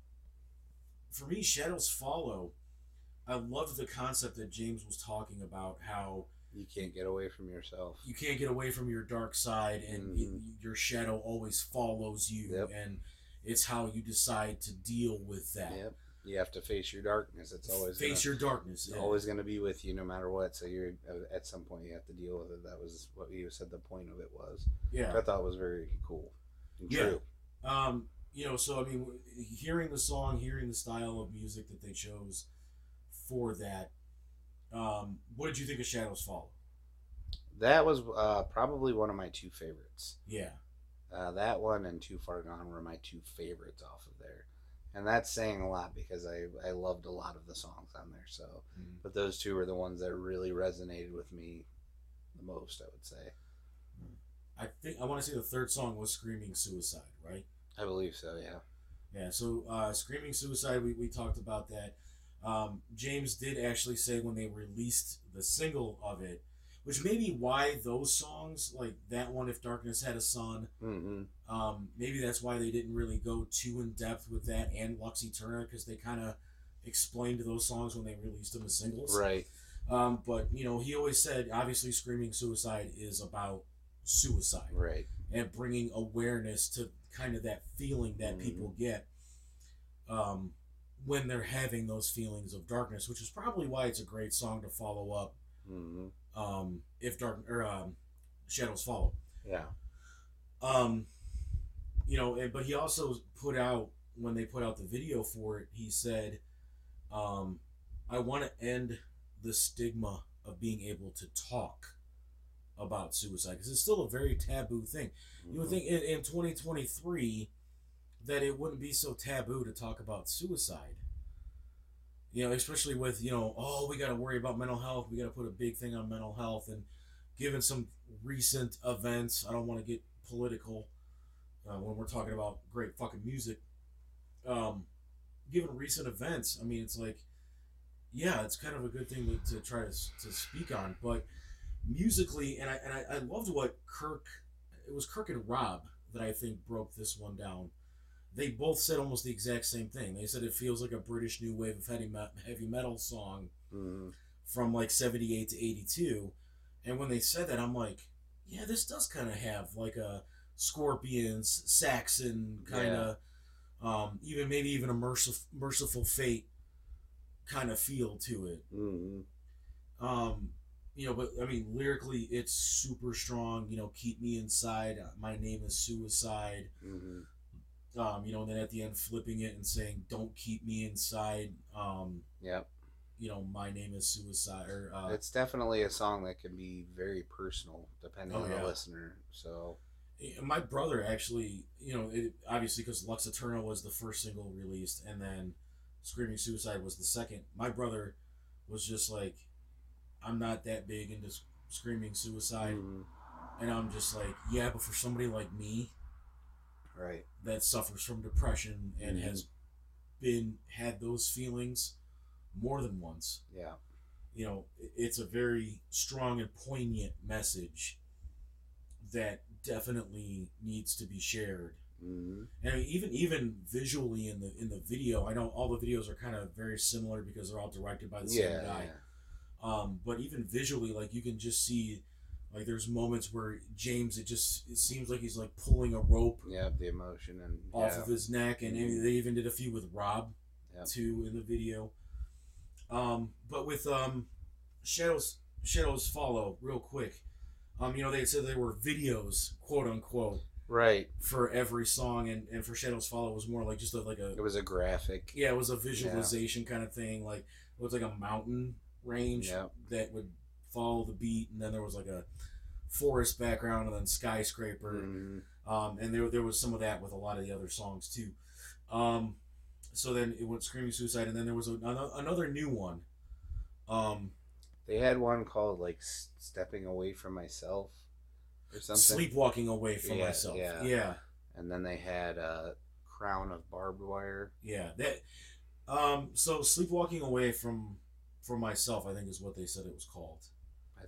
for me, Shadows Follow. I love the concept that James was talking about. How You can't get away from yourself. you can't get away from your dark side, and Mhm. y- your shadow always follows you, Yep. and it's how you decide to deal with that. Yep. You have to face your darkness. It's always face gonna, your darkness. Yeah. always going to be with you no matter what. So you're at some point you have to deal with it. That was what you said. The point of it was. yeah. I thought was very cool. And Yeah. True. Um, you know, so I mean, hearing the song, hearing the style of music that they chose for that, um, what did you think of Shadows Fall? That was uh, probably one of my two favorites. Yeah, Uh, that one and Too Far Gone were my two favorites off of. And that's saying a lot because I, I loved a lot of the songs on there. So, Mhm. but those two were the ones that really resonated with me the most, I would say. I think I want to say the third song was "Screaming Suicide," right? I believe so, yeah. Yeah. So, uh, "Screaming Suicide," we, we talked about that. Um, James did actually say when they released the single of it, which may be why those songs, like that one, "If Darkness Had a Sun," hmm Um, maybe that's why they didn't really go too in depth with that and Lux Eterna because they kind of explained those songs when they released them as singles. Right. Um, but you know, he always said obviously "Screaming Suicide" is about suicide Right. and bringing awareness to kind of that feeling that Mhm. people get um, when they're having those feelings of darkness, which is probably why it's a great song to follow up. Hmm Um, if dark or um, shadows follow. Yeah. Um, you know, and, but he also put out when they put out the video for it, he said, um, "I want to end the stigma of being able to talk about suicide because it's still a very taboo thing. You would Mhm. think in, in 2023 that it wouldn't be so taboo to talk about suicide." You know, especially with you know, oh, we got to worry about mental health. We got to put a big thing on mental health, and given some recent events, I don't want to get political uh, when we're talking about great fucking music. Um, given recent events, I mean, it's like, yeah, it's kind of a good thing to, to try to, to speak on. But musically, and I and I, I loved what Kirk, it was Kirk and Rob that I think broke this one down. They both said almost the exact same thing. They said it feels like a British new wave of heavy heavy metal song Mhm. from like 78 to 82 and when they said that i'm like yeah this does kind of have like a scorpions saxon kind of um, even maybe even a Mercyful, Mercyful fate kind of feel to it Mhm. um, you know but i mean lyrically it's super strong you know keep me inside uh, my name is suicide Mhm. Um, you know and then at the end flipping it and saying don't keep me inside um, Yep. you know my name is suicide or uh, It's definitely a song that can be very personal depending Oh, on yeah. the listener. So, Yeah, my brother actually, you know, it, obviously because Lux Eterna was the first single released, and then Screaming Suicide was the second. My brother was just like, I'm not that big into Screaming Suicide, Mhm. and I'm just like, yeah, but for somebody like me right. that suffers from depression and Mhm. has been had those feelings more than once, Yeah. you know, it's a very strong and poignant message that definitely needs to be shared. hmm And I mean, even even visually in the in the video, I know all the videos are kind of very similar because they're all directed by the same guy. yeah. Um, but even visually, like you can just see, like there's moments where James, it just it seems like he's like pulling a rope Yeah, the emotion and off yeah. of his neck, and Mhm. they even did a few with Rob Yep. too in the video. Um, but with um, shadows shadows follow real quick. Um, you know they said there were videos, quote unquote, right. for every song, and, and for shadows follow was more like just a, like a It was a graphic. yeah, it was a visualization kind of thing. Like it was like a mountain range Yep. that would follow the beat, and then there was like a forest background, and then skyscraper. Mhm. Um, and there, there was some of that with a lot of the other songs too. Um, so then it went Screaming Suicide, and then there was a, another, another new one. Um, They had one called like "Stepping Away from Myself" or something. Sleepwalking Away from Yeah, Myself. yeah. yeah, And then they had uh, "Crown of Barbed Wire." yeah. That. Um, so Sleepwalking Away from from Myself, I think is what they said it was called.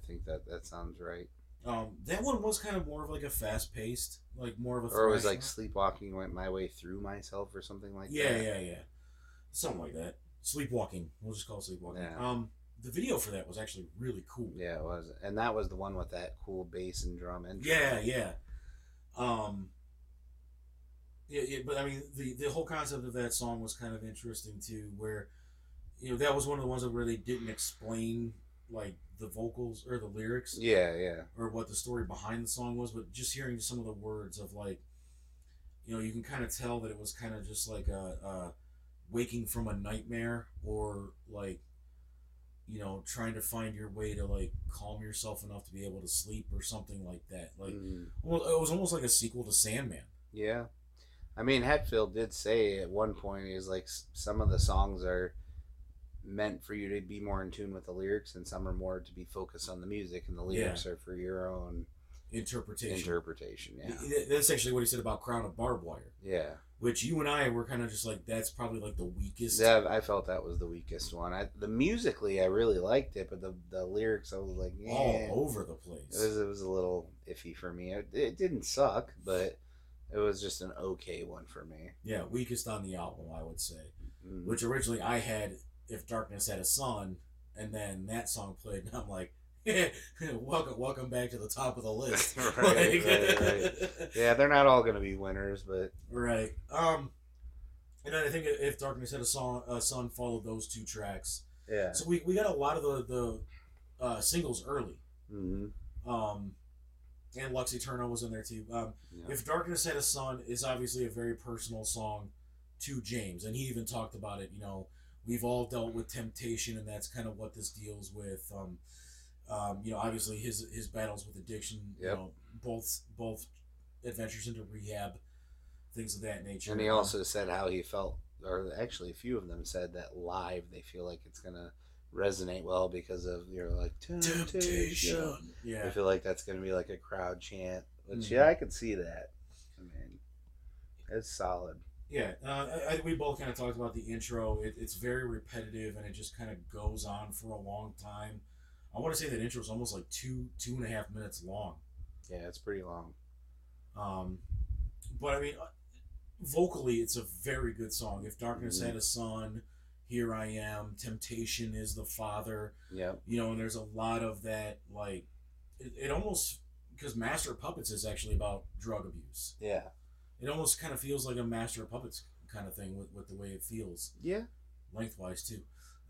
I think that that sounds right. Um, that one was kind of more of like a fast paced, like more of a. Or it was like sleepwalking went my way through myself or something like yeah, that. Yeah, yeah, yeah, something like that. Sleepwalking. We'll just call it sleepwalking. Yeah. Um, the video for that was actually really cool. Yeah, it was, and that was the one with that cool bass and drum intro. Yeah, yeah. Um, Yeah, yeah, but I mean, the the whole concept of that song was kind of interesting too, where you know that was one of the ones where they didn't explain like the vocals or the lyrics Yeah, yeah. or what the story behind the song was, but just hearing some of the words of like, you know, you can kind of tell that it was kind of just like a, a waking from a nightmare or like, you know, trying to find your way to like calm yourself enough to be able to sleep or something like that. Like, Mhm. well, it was almost like a sequel to Sandman. Yeah. I mean, Hetfield did say at one point, he was like, some of the songs are meant for you to be more in tune with the lyrics, and some are more to be focused on the music, and the lyrics are for your own Interpretation. interpretation. Yeah. That's actually what he said about Crown of Barbed Wire, Yeah. which you and I were kind of just like, that's probably like the weakest. Yeah, I felt that was the weakest one. I, the musically, I really liked it, but the, the lyrics, I was like, yeah. all over the It place. was, it was a little iffy for me. It, it didn't suck, but it was just an okay one for me. Yeah, weakest on the album, I would say. Mm. Which originally I had "If Darkness Had a Son, and then that song played, and I'm like, "Welcome, welcome back to the top of the list." Right, Like- right, right. Yeah, they're not all going to be winners, but Right. Um, and I think "If Darkness Had a Song," "Son" followed those two tracks, yeah. so we, we got a lot of the the uh, singles early. hmm Um, and Lux Eterna was in there too. Um, Yeah. If Darkness Had a Son is obviously a very personal song to James, and he even talked about it. You know, we've all dealt with temptation, and that's kind of what this deals with. Um, um, you know, obviously his his battles with addiction. You know, both both adventures into rehab, things of that nature. And he Um, also said how he felt, or actually a few of them said that live they feel like it's going to resonate well because of, you know, like, temptation. temptation. Yeah. I feel like that's going to be like a crowd chant, which, Mhm. yeah, I could see that. I mean, it's solid. Yeah, uh, I, I, we both kind of talked about the intro. It, it's very repetitive, and it just kind of goes on for a long time. I want to say that intro is almost like two two and a half minutes long. Yeah, it's pretty long. Um, but I mean, uh, vocally, it's a very good song. If darkness Mhm. had a son, here I am. Temptation is the father. Yeah. You know, and there's a lot of that. Like, it, it almost because Master Puppets is actually about drug abuse. Yeah. It almost kind of feels like a Master of Puppets kind of thing with, with the way it feels Yeah. lengthwise too.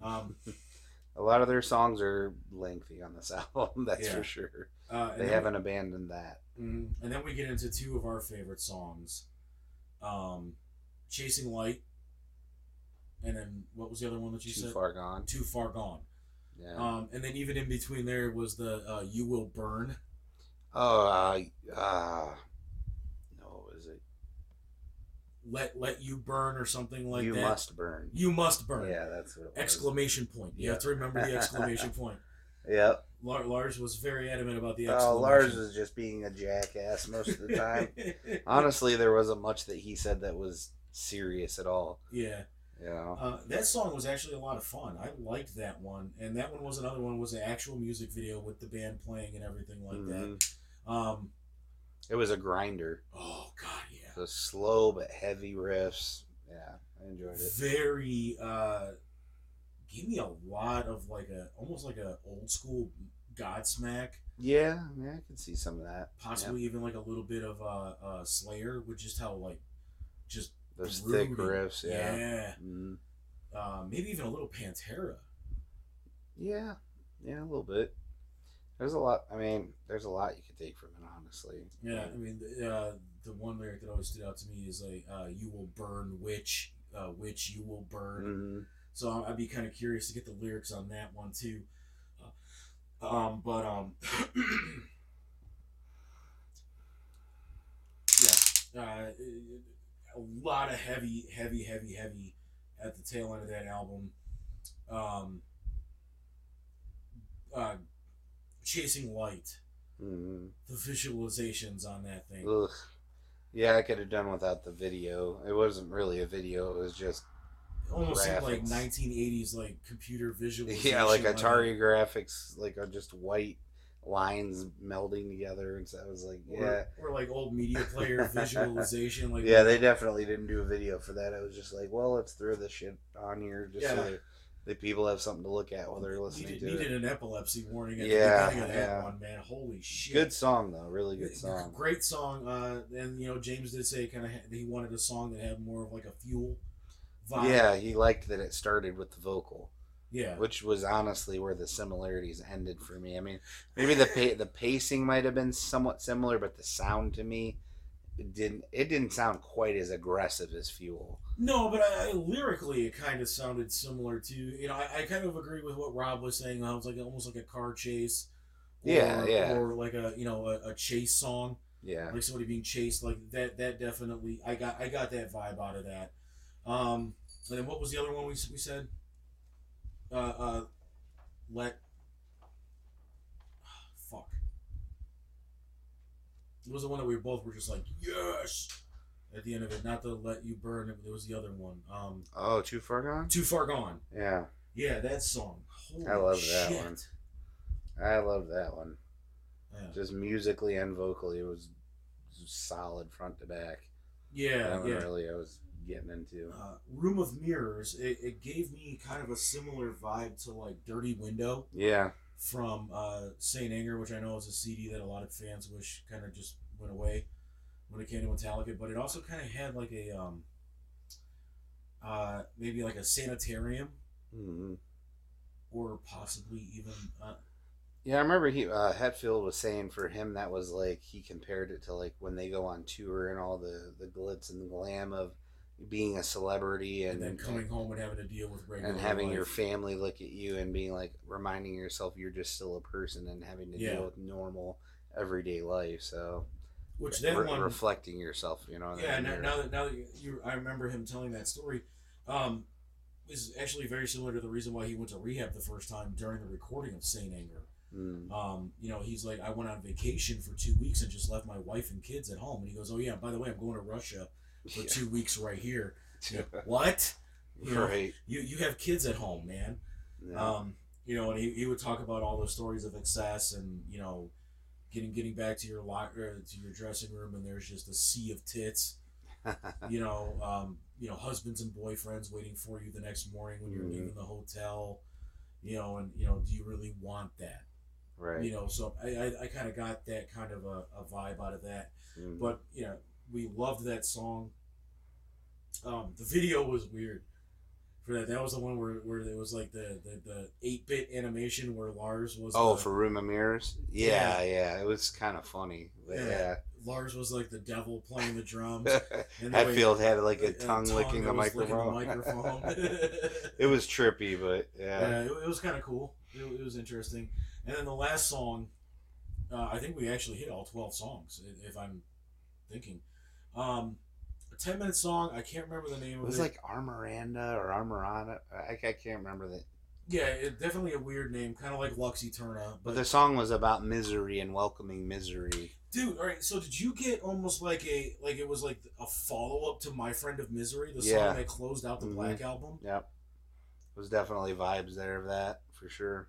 Um, A lot of their songs are lengthy on this album, that's Yeah. for sure. uh, They haven't abandoned that. Mhm. And then we get into two of our favorite songs, um, "Chasing Light," and then what was the other one that you Too said? Too Far gone. Too far gone. Yeah. Um, and then even in between there was the uh, "You Will Burn." oh, uh, uh, no, what was it? Let let you burn or something like you that. You must burn. You must burn. Yeah, that's what. Exclamation point. You have to remember the exclamation point. Yep. Lar- Lars was very adamant about the exclamation. Oh. Lars was just being a jackass most of the time. Honestly, there wasn't much that he said that was serious at all. yeah. You know. Uh, that song was actually a lot of fun. I liked that one, and that one was another one was an actual music video with the band playing and everything like Mhm. that. Um, It was a grinder. oh god, yeah, So slow but heavy riffs. Yeah, I enjoyed it. very. Uh, gave me a lot of like a almost like a old school Godsmack, Yeah, yeah, I can see some of that. possibly even like a little bit of uh, uh Slayer, with just how like just Those thick riffs. Yeah. yeah. Mhm. Uh, maybe even a little Pantera. Yeah, yeah, a little bit. There's a lot. I mean, there's a lot you could take from it, honestly. Yeah, I mean, the, uh, the one lyric that always stood out to me is like, uh, "You will burn, witch, uh, witch, you will burn." Mhm. So I- I'd be kind of curious to get the lyrics on that one too. Uh, um, but um, yeah, uh, a lot of heavy, heavy, heavy, heavy at the tail end of that album. Um, uh, chasing light, Mhm. the visualizations on that thing. Ugh. Yeah, I could have done without the video. It wasn't really a video. It was just almost seemed like 1980s like computer visualization. yeah, like Atari graphics, like are just white lines melding together, and so I was like, yeah, or, or like old media player visualization. Like yeah. They definitely didn't do a video for that. I was just like, well, let's throw this shit on here just so Yeah. they, that people have something to look at while they're listening needed, to needed it. an epilepsy warning at Yeah, the beginning of that yeah. one, man. Holy shit! Good song though, really good song. Great song. Uh, and you know, James did say kind of he wanted a song that had more of like a fuel vibe. Yeah, he liked that it started with the vocal, yeah. which was honestly where the similarities ended for me. I mean, maybe the pa- the pacing might have been somewhat similar, but the sound to me didn't it didn't sound quite as aggressive as Fuel. No, but I, I, lyrically, it kind of sounded similar to you know. I, I kind of agree with what Rob was saying. How it's like almost like a car chase. Or, Yeah, yeah. Or like a you know a, a chase song, Yeah, like somebody being chased. Like that. That definitely. I got. I got that vibe out of that. Um, and then what was the other one we we said? Uh, uh, let. Fuck. It was the one that we both were just like yes at the end of it. Not to let you burn. It was the other one. Um, Oh, too far gone. too far gone. Yeah, Yeah, that song. Holy I love that one. I love that one. Yeah, Just musically and vocally, it was solid front to back. yeah. that one yeah. really I was getting into. Uh, Room of Mirrors. It, it gave me kind of a similar vibe to like Dirty Window Yeah, from uh, Saint Anger, which I know is a CD that a lot of fans wish kind of just went away when it came to Metallica. But it also kind of had like a um, uh, maybe like a sanitarium hmm or possibly even uh, yeah. I remember he uh, Hetfield was saying for him that was like he compared it to like when they go on tour and all the the glitz and glam of being a celebrity and, and then coming home and having to deal with regular and having your family look at you and being like reminding yourself you're just still a person and having to Yeah. deal with normal everyday life. So which that re- one reflecting yourself, you know. Yeah, now, now that now that you, you, I remember him telling that story. Um, is actually very similar to the reason why he went to rehab the first time during the recording of Saint Anger. Mm. Um, you know, he's like, I went on vacation for two weeks and just left my wife and kids at home. And he goes, Oh yeah, by the way, I'm going to Russia for Yeah. two weeks right here. You know, what? You know, right. You you have kids at home, man. Yeah. Um, you know, and he, he would talk about all those stories of excess and you know, getting getting back to your locker to your dressing room and there's just a sea of tits. you know, um, you know, husbands and boyfriends waiting for you the next morning when you're Mhm. leaving the hotel. You know, and you know, do you really want that? right. You know, so I I, I kind of got that kind of a, a vibe out of that. Mhm. But you know, we loved that song. Um, the video was weird. For that, that was the one where, where it was like the the the eight bit animation where Lars was. oh, the- for Room of Mirrors. Yeah, yeah. It was kind of funny. Yeah. yeah. Lars was like the devil playing the drums. And the way- Hetfield had like a a tongue, licking the licking microphone. microphone. it was trippy, but yeah. Yeah, it, it was kind of cool. It, it was interesting. And then the last song, uh, I think we actually hit all twelve songs, if I'm thinking. Um, a ten minute song. I can't remember the name It of was it. like Armoranda or Armorana. I, I can't remember that. yeah, it, definitely a weird name, kind of like Lux Eterna. But But the song was about misery and welcoming misery. dude, all right. So did you get almost like a like it was like a follow up to My Friend of Misery, the Yeah. song that closed out the Mhm. Black album? Yep. It was definitely vibes there of that for sure.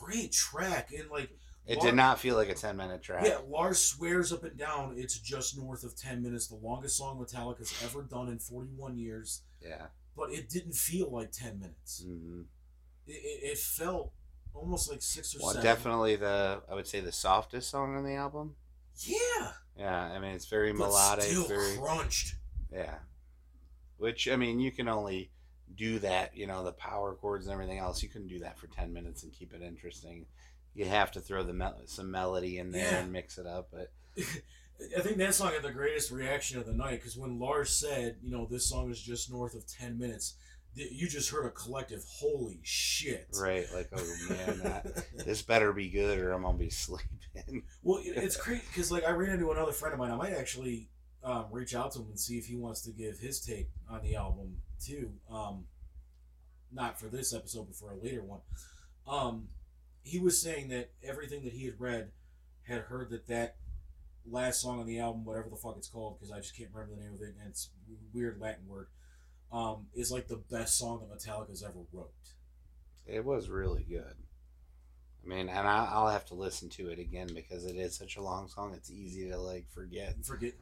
Great track and like It did not feel like a 10 minute track. Yeah, Lars swears up and down it's just north of 10 minutes, the longest song Metallica's ever done in 41 years, Yeah. but it didn't feel like 10 minutes. Mm-hmm. It, it, it felt almost like six or Well, seven. definitely the, I would say the softest song on the album. Yeah. Yeah. I mean, it's very But melodic, still very, crunched. yeah. Which, I mean, you can only do that, you know, the power chords and everything else. You couldn't do that for 10 minutes and keep it interesting. You have to throw the mel- some melody in there Yeah. and mix it up. But I think that song had the greatest reaction of the night because when Lars said, you know, this song is just north of 10 minutes, th- you just heard a collective, holy shit. right, like, oh man, that, this better be good or I'm gonna be sleeping. Well, it's crazy because like I ran into another friend of mine. I might actually um, reach out to him and see if he wants to give his take on the album too. Um, not for this episode, but for a later one. Um, he was saying that everything that he had read had heard that that last song on the album, whatever the fuck it's called, because I just can't remember the name of it, and it's a weird Latin word, um, is like the best song that Metallica's ever wrote. It was really good. I mean, and I, I'll have to listen to it again because it is such a long song. It's easy to like forget. Forget.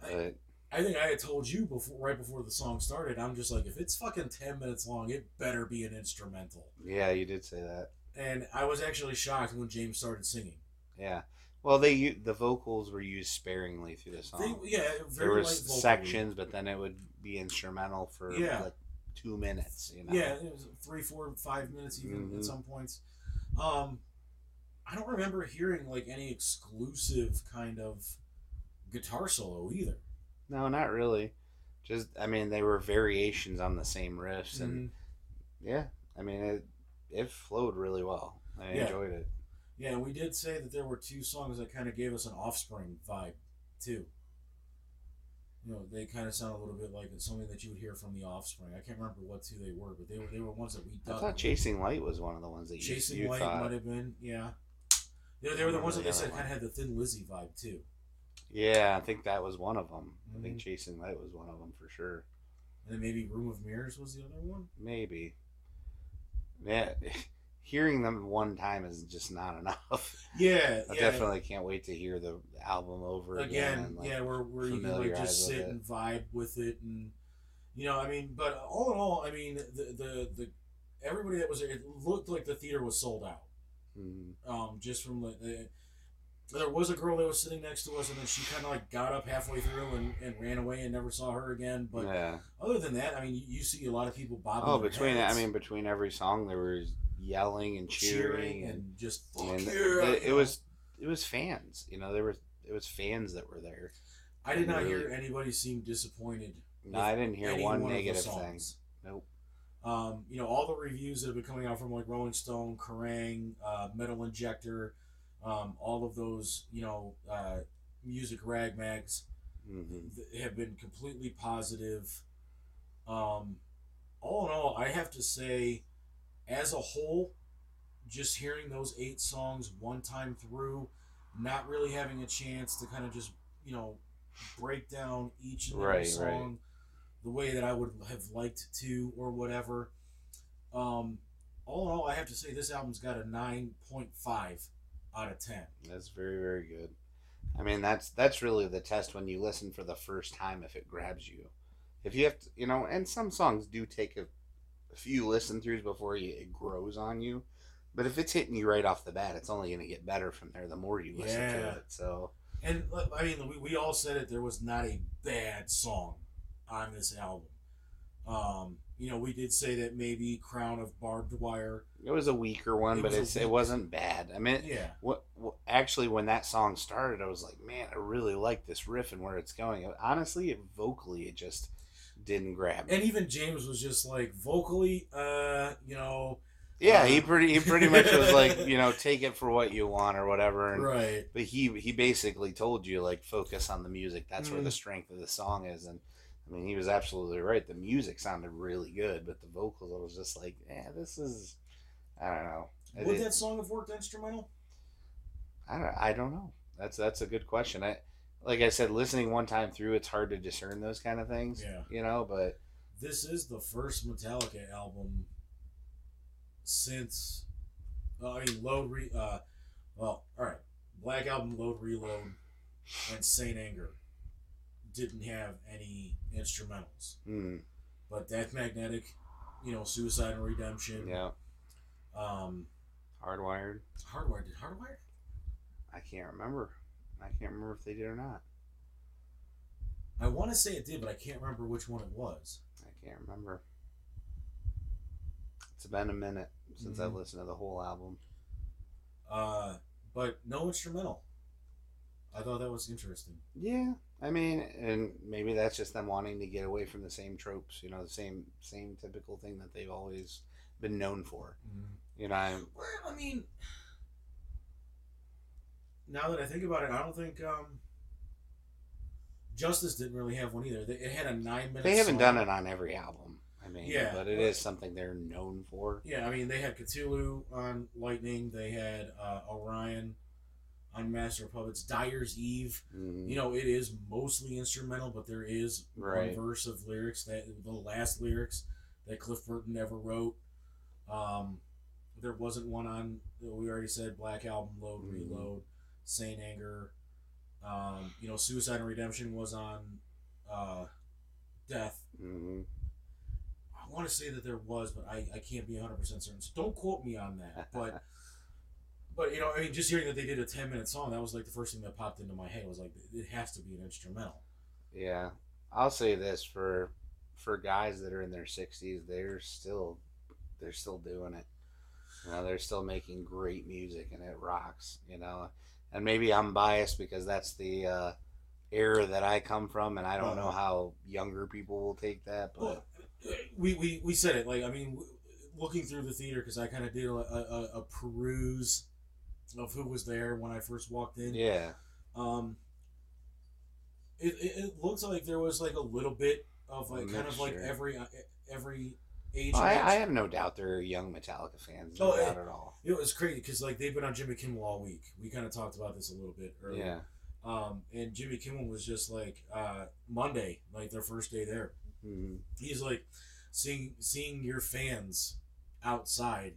I, I think I had told you before, right before the song started. I'm just like, if it's fucking ten minutes long, it better be an instrumental. Yeah, you did say that. And I was actually shocked when James started singing. Yeah. Well, they the vocals were used sparingly through the They, song. yeah, there very was light vocally. sections, but then it would be instrumental for Yeah. like two minutes. You know. Yeah, it was three, four, five minutes even Mhm. at some points. Um, I don't remember hearing like any exclusive kind of guitar solo either. No, not really. Just I mean, they were variations on the same riffs, Mm-hmm. and yeah, I mean it it flowed really well. I Yeah. enjoyed it. Yeah, we did say that there were two songs that kind of gave us an Offspring vibe too. You know, they kind of sound a little bit like something that you would hear from the Offspring. I can't remember what two they were, but they were they were ones that we. I thought Chasing Light was one of the ones that you, Chasing you Light thought. might have been, yeah. They, they were the ones that the they said other kind of had the Thin Lizzy vibe too. Yeah, I think that was one of them. I Mhm. think Chasing Light was one of them for sure. And then maybe Room of Mirrors was the other one. Maybe. Yeah, hearing them one time is just not enough. Yeah, I yeah. definitely can't wait to hear the album over again. again, like, yeah, where where you can like just sit it. and vibe with it, and you know, I mean, but all in all, I mean, the the the everybody that was there, it looked like the theater was sold out. Mhm. Um, just from the, the there was a girl that was sitting next to us, and then she kind of like got up halfway through and, and ran away and never saw her again. But yeah. other than that, I mean, you, you see a lot of people bobbing. Oh, between I mean, between every song, there was yelling and cheering, and, and just and yeah, it, was it was fans. You know, there were it was fans that were there. I did not hear anybody seem disappointed. No, I didn't hear any one negative thing. Nope. Um, you know, all the reviews that have been coming out from like Rolling Stone, Kerrang, uh, Metal Injection, um, all of those, you know, uh, music rag mags hmm th- have been completely positive. Um, all in all, I have to say, as a whole, just hearing those eight songs one time through, not really having a chance to kind of just, you know, break down each and every Right, right. song the way that I would have liked to or whatever. Um, all in all, I have to say this album's got a 9.5 out of 10. That's very very good. I mean, that's that's really the test when you listen for the first time if it grabs you. If you have to, you know, and some songs do take a, a few listen throughs before you, it grows on you. But if it's hitting you right off the bat, it's only going to get better from there the more you listen to Yeah. it. So, And I mean, we, we all said it. There was not a bad song on this album. Um, you know, we did say that maybe Crown of Barbed Wire. it was a weaker one, It but it's weak- it wasn't bad. I mean, Yeah, what, what actually when that song started, I was like, man, I really like this riff and where it's going. Honestly, it vocally it just didn't grab me. and even James was just like vocally, uh, you know, Yeah, Uh, he pretty he pretty much was like, you know, take it for what you want or whatever. And, right. But he he basically told you like focus on the music. That's where the Mm. strength of the song is. And I mean, he was absolutely right. The music sounded really good, but the vocals I was just like, yeah, this is I don't know. Would did- that song have worked instrumental? I don't I don't know. That's that's a good question. I like I said, listening one time through, it's hard to discern those kind of things. Yeah. You know, but This is the first Metallica album since, uh, I mean, Load Re. Uh, well, all right, Black Album, Load Reload, and Saint Anger didn't have any instrumentals, hmm, but Death Magnetic, you know, Suicide and Redemption, yeah, um, hardwired. Hardwire did Hardwired? I can't remember. I can't remember if they did or not. I want to say it did, but I can't remember which one it was. I can't remember. It's been a minute since I've Mhm. listened to the whole album. Uh, but no instrumental. I thought that was interesting. Yeah, I mean, and maybe that's just them wanting to get away from the same tropes, you know, the same same typical thing that they've always been known for. You know, I'm, Well, I mean, now that I think about it, I don't think um, Justice didn't really have one either. They, it had a nine minute. they haven't song. done it on every album. I mean, Yeah, but it but- is something they're known for. Yeah, I mean, they had Cthulhu on Lightning. They had uh, Orion on Master of Puppets. Dyer's Eve. Mhm. You know, it is mostly instrumental, but there is Right. one verse of lyrics that the last lyrics that Cliff Burton never wrote. Um, there wasn't one on. We already said Black Album, Load, Mhm. Reload, Saint Anger. Um, you know, Suicide and Redemption was on uh, death. hmm I want to say that there was, but I, I can't be 100 percent certain. So don't quote me on that. But but you know, I mean, just hearing that they did a 10 minute song, that was like the first thing that popped into my head. Was like, it has to be an instrumental. Yeah, I'll say this for for guys that are in their sixties, they're still they're still doing it. You know, they're still making great music and it rocks. You know, and maybe I'm biased because that's the uh, era that I come from, and I don't know how younger people will take that. But Well, we, we we said it like I mean, looking through the theater because I kind of did a, a, a peruse of who was there when I first walked in. yeah, Um, it, it, it looks like there was like a little bit of like kind of like every uh, every age. I. I have no doubt they're young Metallica fans. No Oh, doubt eh, at all. You know, it's crazy because like they've been on Jimmy Kimmel all week. We kind of talked about this a little bit earlier. Yeah. Um, and Jimmy Kimmel was just like uh, Monday, like their first day there. hmm He's like seeing seeing your fans outside.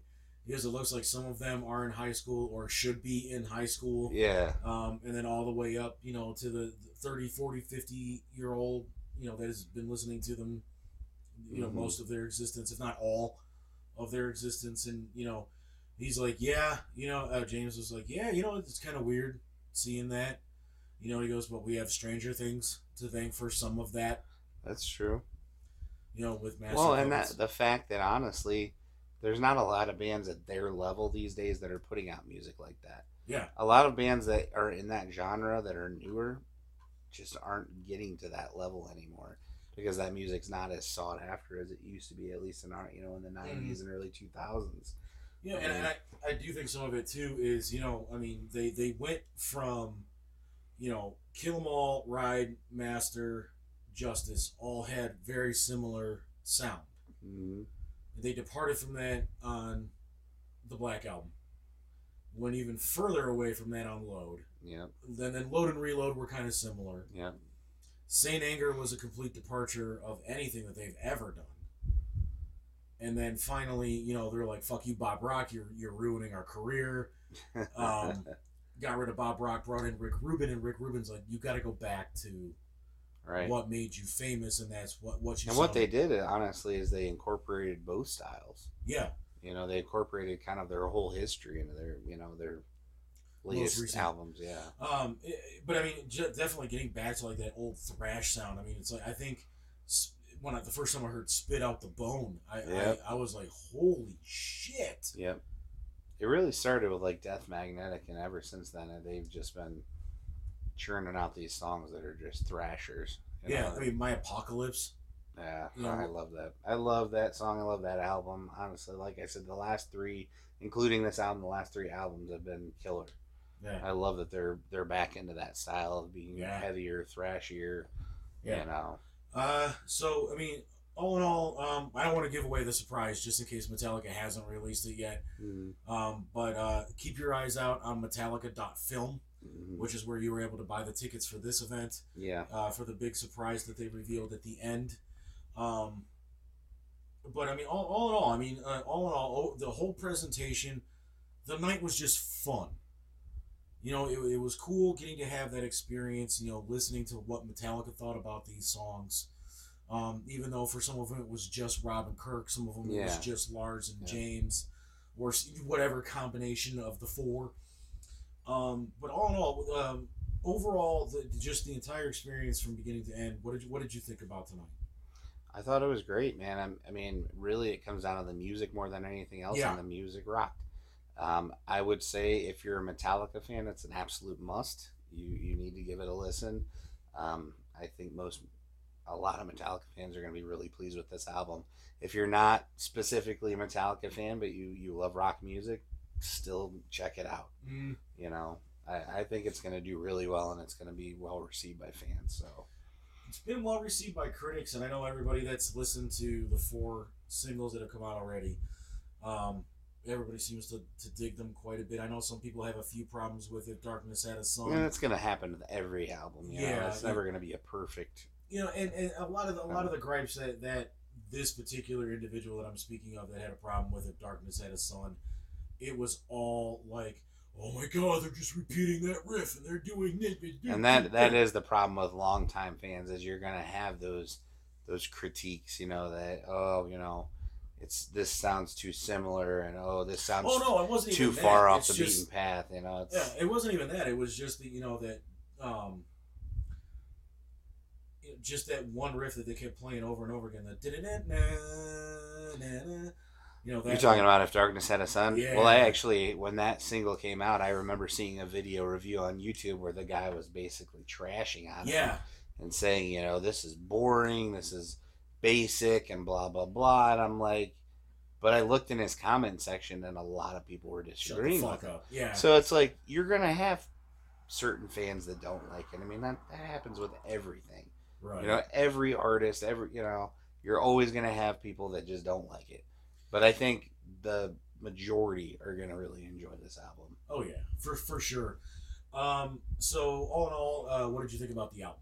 Because it looks like some of them are in high school or should be in high school. Yeah. um, and then all the way up, you know, to the 30, 40, 50 year old, you know, that has been listening to them, you know, Mhm. most of their existence, if not all of their existence. And, you know, he's like, yeah, you know, uh, James was like, yeah, you know, it's kind of weird seeing that. You know, he goes, but we have Stranger Things to thank for some of that, That's true. you know, with Master well, and that the fact that honestly, there's not a lot of bands at their level these days that are putting out music like that. yeah, A lot of bands that are in that genre that are newer just aren't getting to that level anymore because that music's not as sought after as it used to be, at least in our, you know, in the 90s and early 2000s. Yeah, and, and I, I do think some of it too is, you know, I mean, they, they went from, you know, Kill 'Em All, Ride, Master, Justice, all had very similar sound. hmm They departed from that on the Black Album. Went even further away from that on Load. Yep. Then, then Load and Reload were kind of similar. Yeah. Saint Anger was a complete departure of anything that they've ever done. And then finally, you know, they're like, "Fuck you, Bob Rock! You're you're ruining our career." Um, got rid of Bob Rock, brought in Rick Rubin, and Rick Rubin's like, "You got to go back to right. what made you famous, and that's what what you." and saw what they did, honestly, is they incorporated both styles. yeah, You know, they incorporated kind of their whole history into their, you know, their latest recent. albums. Yeah. um, it- but I mean, definitely getting back to like that old thrash sound. I mean, it's like I think when I, the first time I heard "Spit Out the Bone," I Yep. I, I was like, "Holy shit!" Yep. It really started with like Death Magnetic, and ever since then, they've just been churning out these songs that are just thrashers. you Yeah, know? I mean, my apocalypse. yeah, you know, I love that. I love that song. I love that album. Honestly, like I said, the last three, including this album, the last three albums have been killer. Yeah, I love that they're they're back into that style of being Yeah. heavier, thrashier. yeah. You know. Uh, so I mean, all in all, um, I don't want to give away the surprise just in case Metallica hasn't released it yet. Mhm. Um, but uh, keep your eyes out on Metallica.film, Mhm. which is where you were able to buy the tickets for this event. Yeah. uh, for the big surprise that they revealed at the end. Um, but I mean, all, all in all, I mean, uh, all in all, oh, the whole presentation, the night was just fun. You know, it, it was cool getting to have that experience. You know, listening to what Metallica thought about these songs. Um, even though for some of them it was just Rob and Kirk, some of them it was just Lars and Yeah. James, or whatever combination of the four. Um, but all in all, um, overall, the, just the entire experience from beginning to end. What did you What did you think about tonight? I thought it was great, man. I'm, I mean, really, it comes down to the music more than anything else, Yeah. and the music rocked. Um, I would say if you're a Metallica fan, it's an absolute must. You you need to give it a listen. Um, I think most, a lot of Metallica fans are going to be really pleased with this album. If you're not specifically a Metallica fan, but you you love rock music, still check it out. Mm, You know, I, I think it's going to do really well, and it's going to be well received by fans. So. it's been well received by critics, and I know everybody that's listened to the four singles that have come out already. Um, everybody seems to, to dig them quite a bit. I know some people have a few problems with it. Darkness had a song. And it's gonna happen with every album. You Yeah, know? it's yeah. never gonna be a perfect. you know, and, and a lot of the, a lot of the gripes that that this particular individual that I'm speaking of that had a problem with it, Darkness Had a Son, it was all like, oh my god, they're just repeating that riff and they're doing it. and that that is the problem with longtime fans is you're gonna have those those critiques, you know, that oh, you know, it's this sounds too similar and oh this sounds Oh no, it wasn't too far that. off It's the just- beaten path, you know. Yeah, it wasn't even that. It was just that you know that, um, just that one riff that they kept playing over and over again. The. You know that. You're talking about if darkness had a son. Yeah. Well, I actually, when that single came out, I remember seeing a video review on YouTube where the guy was basically trashing on it Yeah, and saying, you know, this is boring, this is basic, and blah blah blah. And I'm like, but I looked in his comment section, and a lot of people were disagreeing. shut the fuck with up. Yeah, So it's like you're gonna have certain fans that don't like it. I mean, that that happens with everything. right. You know, every artist, every you know, you're always gonna have people that just don't like it. But I think the majority are gonna really enjoy this album. oh yeah, for for sure. Um, so all in all, uh, what did you think about the album?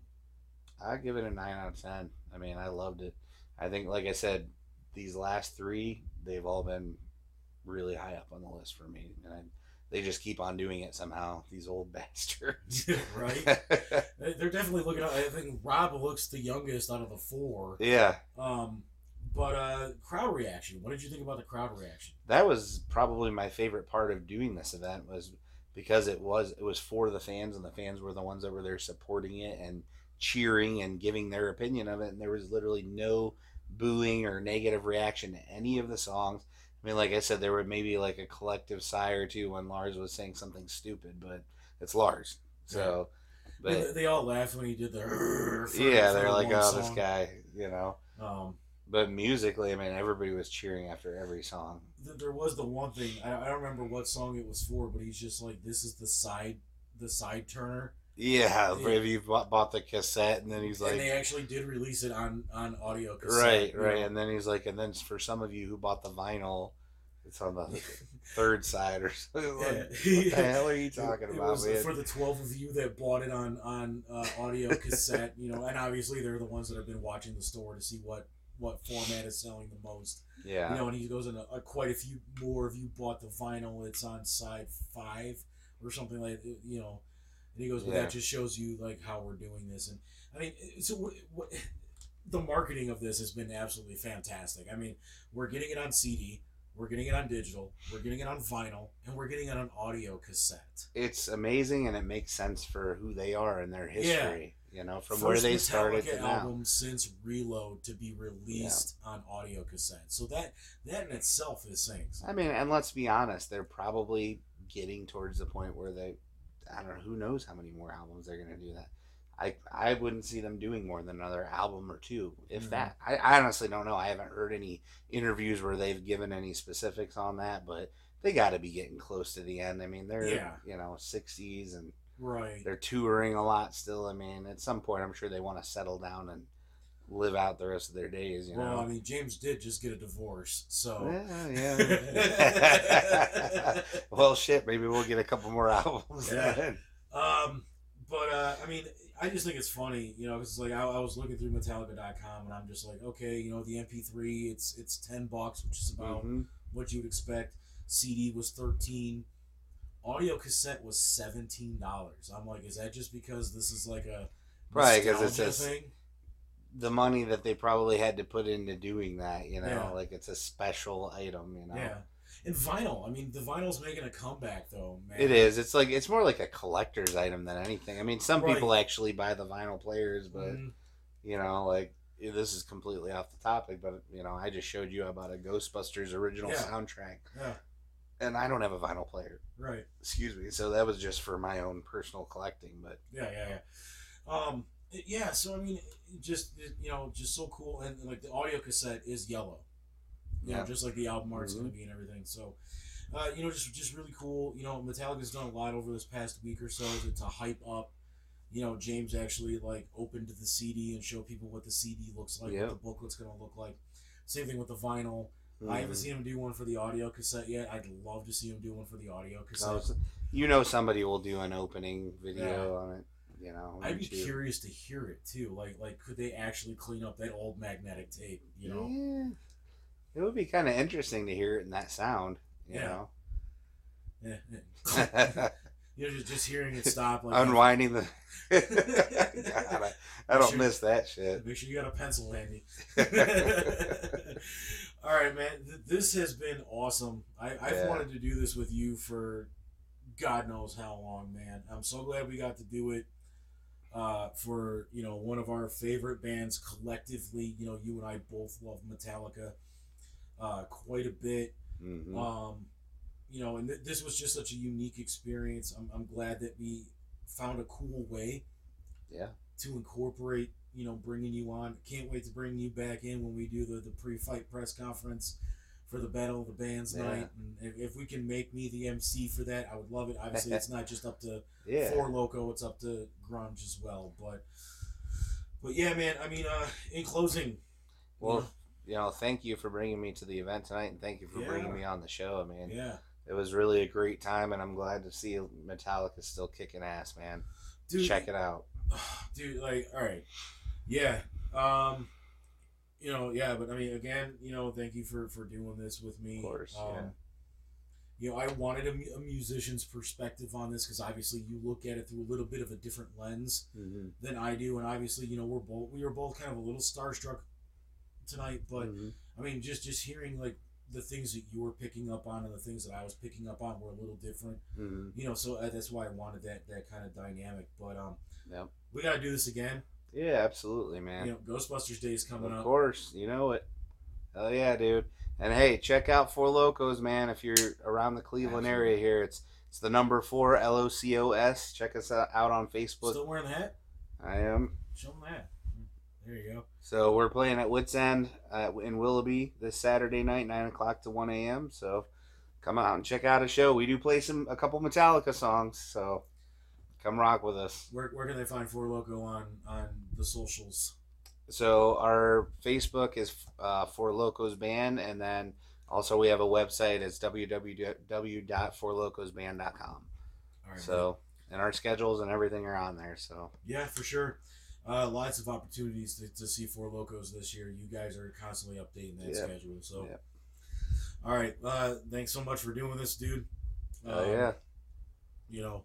I give it a nine out of ten. I mean, I loved it. I think, like I said, these last three, they've all been really high up on the list for me, and I, they just keep on doing it somehow. These old bastards, right? They- They're definitely looking. I think Rob looks the youngest out of the four. yeah, Um, but uh, crowd reaction. What did you think about the crowd reaction? that was probably my favorite part of doing this event was because it was it was for the fans and the fans were the ones that were there supporting it and cheering and giving their opinion of it and there was literally no booing or negative reaction to any of the songs i mean like i said there were maybe like a collective sigh or two when lars was saying something stupid but it's lars so They, but they all laughed when he did the. yeah they're the like oh this guy you know Um, but musically i mean everybody was cheering after every song there was the one thing I, I don't remember what song it was for, but he's just like, "This is the side, the side turner," yeah, Yeah. if you bought, bought the cassette and then he's like and they actually did release it on on audio. Cassette, Right, right. know. And then he's like, and then for some of you who bought the vinyl, it's on the third side or something. Like, Yeah. what the hell are you talking It about, was man? for the twelve of you that bought it on on uh, audio cassette, you know, and obviously they're the ones that have been watching the store to see what what format is selling the most. yeah. You know, and he goes in a, a, quite a few more of you bought the vinyl. It's on side five or something like you know. And he goes, but Yeah. that just shows you like how we're doing this. And I mean, so what, what, the marketing of this has been absolutely fantastic. I mean, we're getting it on CD, we're getting it on digital, we're getting it on vinyl, and we're getting it on audio cassette. it's amazing and it makes sense for who they are and their history. You know, from where they Metallica started to now. album since Reload to be released on audio cassette. So that that in itself is saying something. I mean, and let's be honest, they're probably getting towards the point where they, I don't know, who knows how many more albums they're going to do that. I, I wouldn't see them doing more than another album or two, if Mhm. that. I, I honestly don't know. I haven't heard any interviews where they've given any specifics on that, but they got to be getting close to the end. I mean, they're Yeah. you know sixties and Right. they're touring a lot still. I mean, at some point, I'm sure they want to settle down and live out the rest of their days. You Well, know. I mean, James did just get a divorce, so Yeah, yeah. well, shit. Maybe we'll get a couple more albums. Yeah. then. Um, but uh, I mean, I just think it's funny, you know, because like I, I was looking through Metallica.com and I'm just like, okay, you know, the MP3, it's it's ten bucks, which is about Mhm. what you would expect. CD was thirteen. Audio cassette was seventeen dollars. I'm like, is that just because this is like a right? Because it's s- thing? The money that they probably had to put into doing that, you know, Yeah. like it's a special item, you know. Yeah. And vinyl. I mean, the vinyl's making a comeback though, man. It is. It's like it's more like a collector's item than anything. I mean, some Right. people actually buy the vinyl players, but Mhm. you know, like this is completely off the topic. But you know, I just showed you about a Ghostbusters original Yeah. soundtrack, Yeah. And I don't have a vinyl player. Right. Excuse me. So that was just for my own personal collecting. But Yeah, yeah, yeah. Um, yeah. So I mean, just you know, just so cool, and like the audio cassette is yellow. You know, Yeah. just like the album art's Mhm. going to be and everything. So, uh, you know, just just really cool. You know, Metallica's done a lot over this past week or so to, to hype up. You know, James actually like opened the CD and show people what the CD looks like, Yeah. what the booklet's going to look like. Same thing with the vinyl. I mm, haven't seen him do one for the audio cassette yet. I'd love to see him do one for the audio I cassette. was- you know, somebody will do an opening video Yeah. on it. You know, I'd be curious to hear it too. Like, like could they actually clean up that old magnetic tape? You know, Yeah. It would be kind of interesting to hear it in that sound. You Yeah. know. Yeah, yeah. you know, just, just hearing it stop. Like, Unwinding the. God, I, I don't Sure. miss that shit. Make sure you got a pencil handy. All right, man. Th- this has been awesome. I, I've Yeah. wanted to do this with you for God knows how long, man. I'm so glad we got to do it uh, for you know one of our favorite bands collectively. You know, you and I both love Metallica uh, quite a bit. Mhm. Um, you know, and th- this was just such a unique experience. I'm, I'm glad that we found a cool way Yeah. to incorporate, you know, bringing you on. Can't wait to bring you back in when we do the, the pre-fight press conference for the Battle of the Bands Yeah. night. And if, if we can make me the MC for that, I would love it. Obviously, it's not just up to Yeah. Four Loco; it's up to Grunge as well. But, but yeah, man. I mean, uh, in closing, you Well, know, you know, thank you for bringing me to the event tonight, and thank you for Yeah. bringing me on the show, man. yeah, It was really a great time, and I'm glad to see Metallica still kicking ass, man. dude. Check it out. dude like all right yeah um you know yeah but i mean again you know thank you for for doing this with me Of course, um, yeah. you know i wanted a, a musician's perspective on this because obviously you look at it through a little bit of a different lens Mm-hmm. than i do and obviously you know we're both we were both kind of a little starstruck tonight but Mm-hmm. i mean just just hearing like the things that you were picking up on and the things that i was picking up on were a little different hmm you know so uh, that's why i wanted that that kind of dynamic but um Yep. we got to do this again Yeah, absolutely, man. you know, Ghostbusters Day is coming of up. Of course, you know it. Hell yeah, dude. And hey, check out Four Locos, man. If you're around the Cleveland area here, it's it's the number four L O C O S. Check us out out on Facebook. Still wearing the hat? I am. Show them that. There you go. So we're playing at Wits End uh, in Willoughby this Saturday night, nine o'clock to one a.m. So come out and check out a show. We do play some a couple Metallica songs, so come rock with us. Where, where can they find Four Loco on on the socials? So our Facebook is uh, Four Locos Band, and then also we have a website. It's www.forlocosband.com. All right. So and our schedules and everything are on there. So yeah, for sure. Uh, lots of opportunities to, to see Four Locos this year. You guys are constantly updating that Yeah. schedule. So, Yeah. all right. Uh, thanks so much for doing this, dude. oh Um, yeah, You know,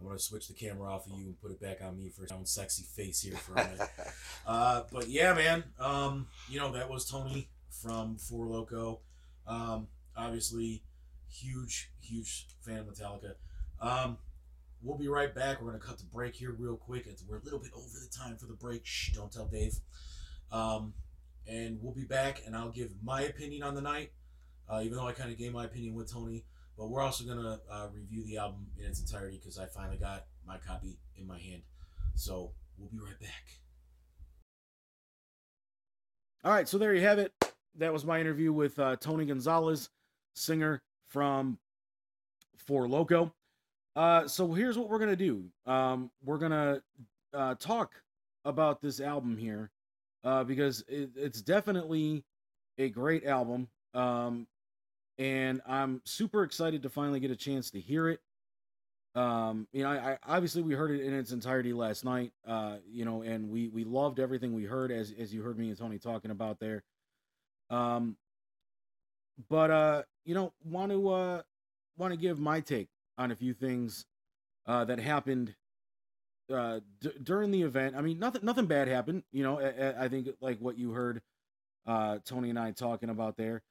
I'm gonna switch the camera off of you and put it back on me for my own sexy face here for a minute. Uh, but yeah, man. Um, you know that was Tony from Four Loco. Um, obviously, huge, huge fan of Metallica. Um, we'll be right back. We're gonna cut the break here real quick. It's, we're a little bit over the time for the break. Shh, don't tell Dave. Um, and we'll be back, and I'll give my opinion on the night. Uh, even though I kind of gave my opinion with Tony, but we're also gonna uh, review the album in its entirety because I finally got my copy in my hand. So we'll be right back. All right, so there you have it. That was my interview with uh, Tony Gonzalez, singer from Four Loco. Uh, so here's what we're gonna do. Um, we're gonna uh, talk about this album here uh, because it, it's definitely a great album. Um, and I'm super excited to finally get a chance to hear it. Um, you know, I, I obviously we heard it in its entirety last night. Uh, you know, and we we loved everything we heard as as you heard me and Tony talking about there. Um, but uh, you know, want to uh want to give my take on a few things uh that happened uh d- during the event. I mean, nothing nothing bad happened. You know, I- I, think like what you heard uh Tony and I talking about there.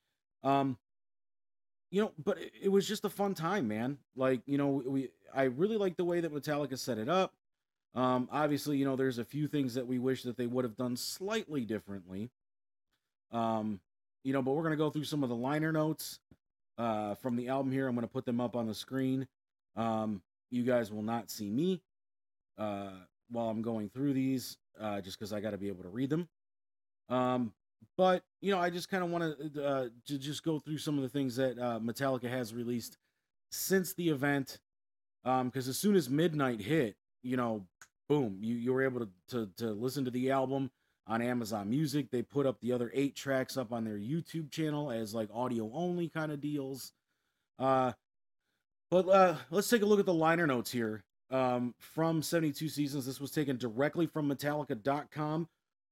Um, you know, but it, it was just a fun time, man. Like, you know, we I really like the way that Metallica set it up. Um, obviously, you know, there's a few things that we wish that they would have done slightly differently. Um, you know, but we're gonna go through some of the liner notes uh from the album here. I'm gonna put them up on the screen. Um, you guys will not see me uh while I'm going through these, uh, just because I got to be able to read them. Um, but you know, I just kind of want to uh, to just go through some of the things that uh, Metallica has released since the event. Um, because as soon as midnight hit, you know, boom, you you were able to, to to listen to the album on Amazon Music. They put up the other eight tracks up on their YouTube channel as like audio only kind of deals. Uh, but uh, let's take a look at the liner notes here. Um, from 72 Seasons, this was taken directly from Metallica.com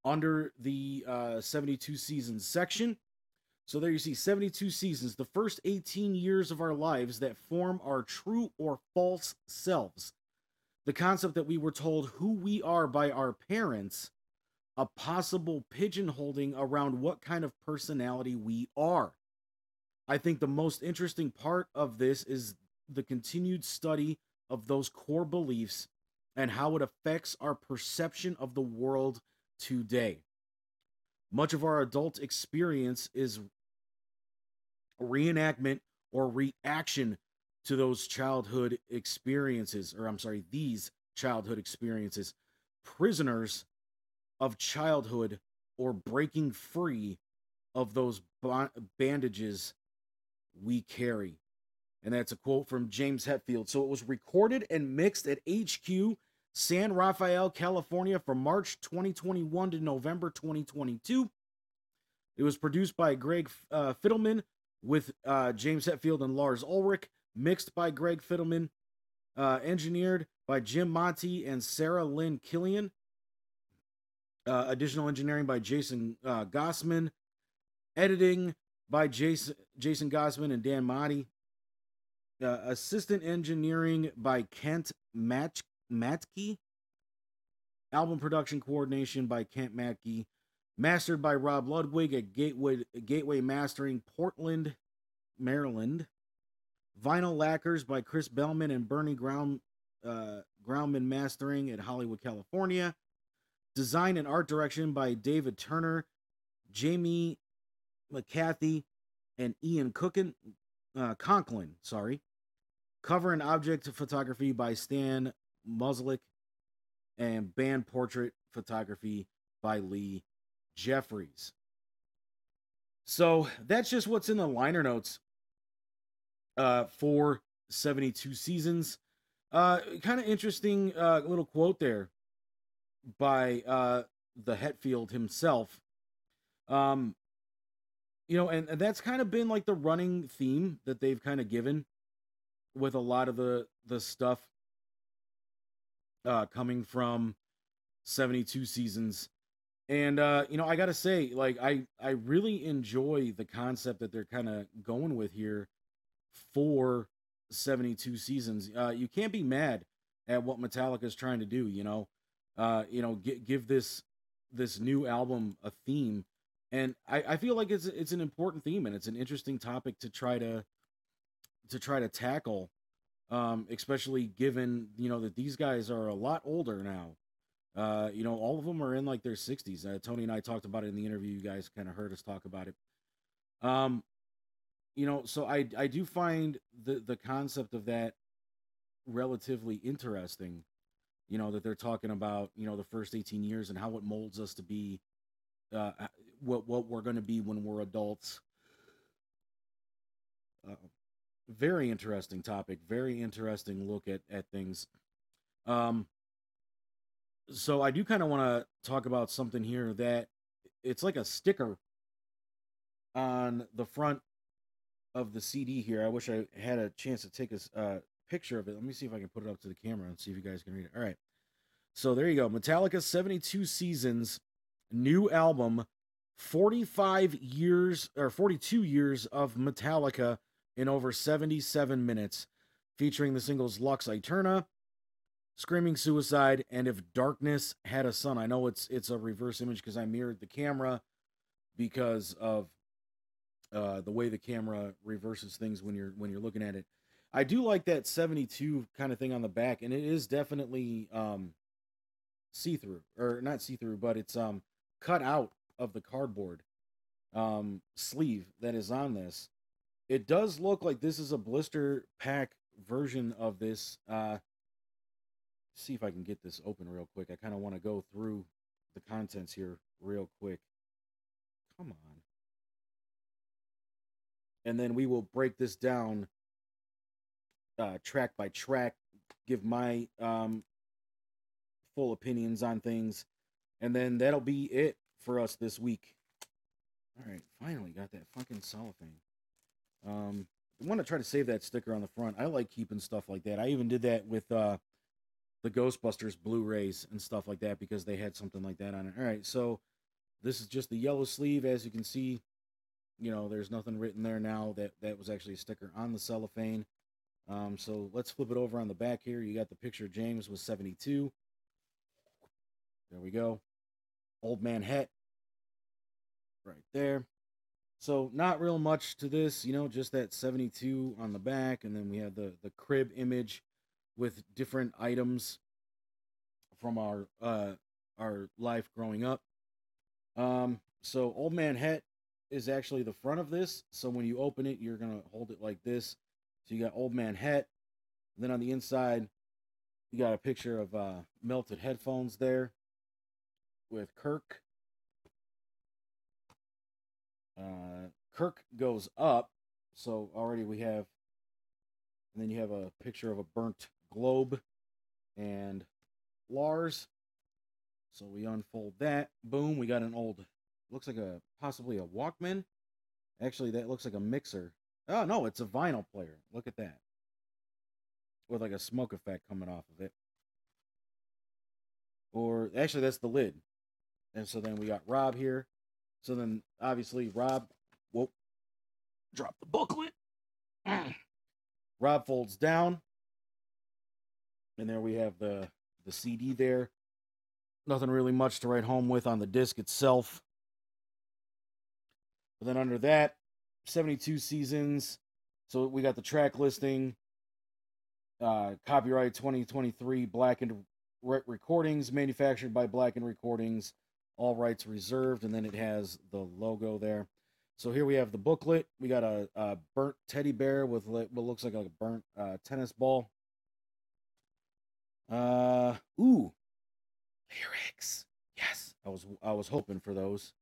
under the uh, 72 Seasons section. So there you see 72 seasons, the first 18 years of our lives that form our true or false selves. The concept that we were told who we are by our parents, a possible pigeonholing around what kind of personality we are. I think the most interesting part of this is the continued study of those core beliefs and how it affects our perception of the world today. Much of our adult experience is reenactment or reaction to those childhood experiences, or I'm sorry, these childhood experiences. Prisoners of childhood or breaking free of those bandages we carry. And that's a quote from James Hetfield. So it was recorded and mixed at HQ San Rafael, California from March 2021 to November 2022. It was produced by Greg uh, Fidelman with uh, James Hetfield and Lars Ulrich, mixed by Greg Fidelman, uh, engineered by Jim Monti and Sara Lynn Killion. Uh, additional engineering by Jason uh, Gossman, editing by Jason Jason Gossman and Dan Monti. Uh, assistant engineering by Kent Match Matke. Album production coordination by Kent Matke. Mastered by Rob Ludwig at Gateway Gateway Mastering, Portland, Maryland. Vinyl lacquers by Chris Bellman and Bernie Ground uh, Grundman Mastering at Hollywood, California. Design and art direction by David Turner, Jamie McCarthy, and Ian Cookin, uh, Conklin. Sorry. Cover and object photography by Stan Musilek, and band portrait photography by Lee Jeffries. So that's just what's in the liner notes uh, for 72 seasons. Uh, kind of interesting uh, little quote there by uh, the Hetfield himself. Um, you know, and, and that's kind of been like the running theme that they've kind of given with a lot of the the stuff uh, coming from 72 seasons and uh, you know, I gotta say, like, I I really enjoy the concept that they're kind of going with here for 72 seasons. Uh, you can't be mad at what Metallica is trying to do. You know, uh, you know, g- give this this new album a theme, and I, I feel like it's it's an important theme and it's an interesting topic to try to to try to tackle, um, especially given you know that these guys are a lot older now. Uh, you know, all of them are in like their 60s. Uh, Tony and I talked about it in the interview. You guys kind of heard us talk about it. Um, you know, so I I do find the the concept of that relatively interesting. You know that they're talking about you know the first 18 years and how it molds us to be uh, what what we're going to be when we're adults. Uh, very interesting topic. Very interesting look at at things. Um, so I do kind of want to talk about something here that it's like a sticker on the front of the CD here. I wish I had a chance to take a uh, picture of it. Let me see if I can put it up to the camera and see if you guys can read it. All right. So there you go. Metallica 72 Seasons, new album, 45 years or 42 years of Metallica in over 77 minutes, featuring the singles Lux Eterna, Screaming Suicide, and If Darkness Had a Son. I know it's it's a reverse image because I mirrored the camera because of uh, the way the camera reverses things when you're when you're looking at it. I do like that 72 kind of thing on the back, and it is definitely um, see-through, or not see-through, but it's um, cut out of the cardboard um, sleeve that is on this. It does look like this is a blister pack version of this. Uh, see if I can get this open real quick. I kind of want to go through the contents here real quick. Come on. And then we will break this down uh, track by track, give my um, full opinions on things, and then that'll be it for us this week. All right, finally got that fucking cellophane. Um, I want to try to save that sticker on the front. I like keeping stuff like that. I even did that with uh, the Ghostbusters Blu-rays and stuff like that because they had something like that on it. All right, so this is just the yellow sleeve, as you can see. you know, there's nothing written there now. That that was actually a sticker on the cellophane. Um, so let's flip it over on the back here. You got the picture of James was 72. There we go. Old man het. Right there. So not real much to this, you know, just that 72 on the back, and then we have the the crib image with different items from our uh our life growing up. Um, so old man het is actually the front of this. So when you open it, you're gonna hold it like this. So you got old man het. Then on the inside, you got a picture of uh, melted headphones there with Kirk. Uh, Kirk goes up, so already we have, and then you have a picture of a burnt globe and Lars. So we unfold that. Boom, we got an old, looks like a possibly a Walkman. Actually, that looks like a mixer. Oh no, it's a vinyl player. Look at that. With like a smoke effect coming off of it. Or actually, that's the lid. And so then we got Rob here. So then obviously Rob, drop the booklet. Rob folds down. And there we have the the CD there. Nothing really much to write home with on the disc itself. But then under that, 72 seasons. So we got the track listing, uh, copyright 2023 Blackened Re- Recordings, manufactured by Blackened Recordings, all rights reserved, and then it has the logo there. So here we have the booklet. We got a, a burnt teddy bear with what looks like a burnt uh, tennis ball. Uh, ooh, lyrics. Yes, I was I was hoping for those.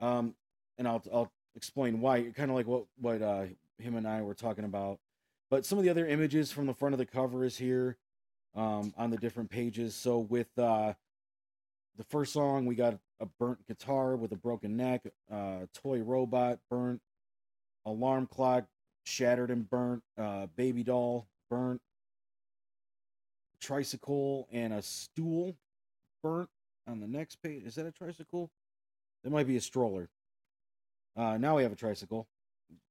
Um, and I'll I'll explain why. Kind of like what what uh him and I were talking about. But some of the other images from the front of the cover is here, um, on the different pages. So with uh, the first song, we got a burnt guitar with a broken neck, uh, toy robot burnt, alarm clock shattered and burnt, uh, baby doll burnt, tricycle and a stool burnt on the next page. Is that a tricycle? That might be a stroller. Uh, now we have a tricycle,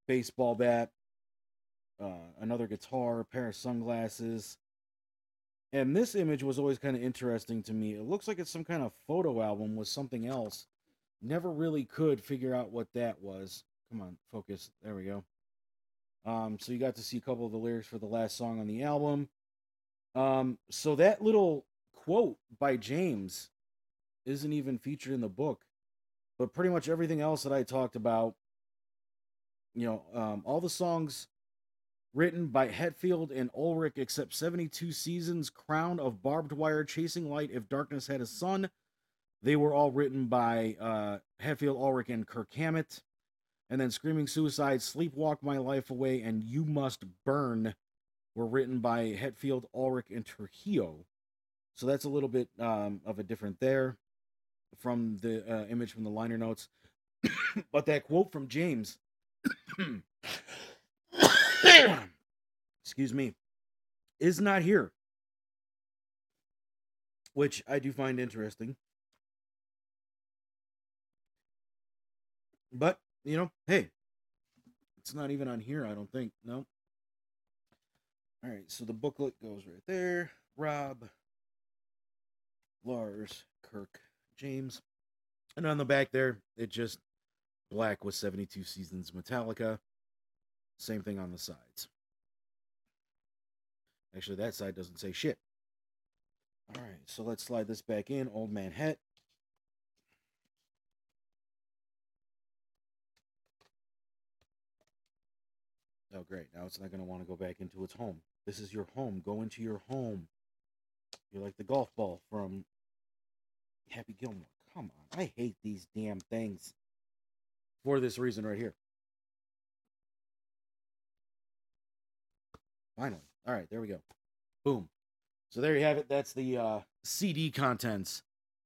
baseball bat, uh, another guitar, a pair of sunglasses. And this image was always kind of interesting to me. It looks like it's some kind of photo album with something else. Never really could figure out what that was. Come on, focus. There we go. Um, so you got to see a couple of the lyrics for the last song on the album. Um, so that little quote by James isn't even featured in the book, but pretty much everything else that I talked about, you know, um, all the songs written by Hetfield and Ulrich, except 72 Seasons, Crown of Barbed Wire, Chasing Light, If Darkness Had a Son. They were all written by uh, Hetfield, Ulrich, and Kirk Hammett. And then Screaming Suicide, Sleepwalk My Life Away, and You Must Burn were written by Hetfield, Ulrich, and Trujillo. So that's a little bit um, of a different there from the uh, image from the liner notes. but that quote from James, excuse me, is not here, which I do find interesting. But, you know, hey, it's not even on here, I don't think. No. All right, so the booklet goes right there. Rob, Lars, Kirk, James. And on the back there, it just black with 72 seasons Metallica. Same thing on the sides. Actually, that side doesn't say shit. All right, so let's slide this back in. Old Man Het. Oh, great. Now it's not going to want to go back into its home. This is your home. Go into your home. You're like the golf ball from Happy Gilmore. Come on. I hate these damn things. For this reason right here. Finally. All right, there we go. Boom. So there you have it. That's the uh, CD contents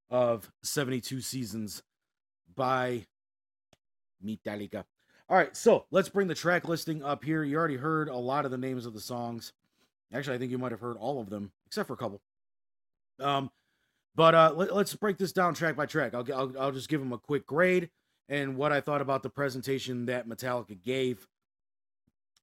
of 72 Seasons by Metallica. All right, so let's bring the track listing up here. You already heard a lot of the names of the songs. Actually, I think you might have heard all of them, except for a couple. Um, but uh, let, us break this down track by track. I'll, I'll I'll just give them a quick grade, and what I thought about the presentation that Metallica gave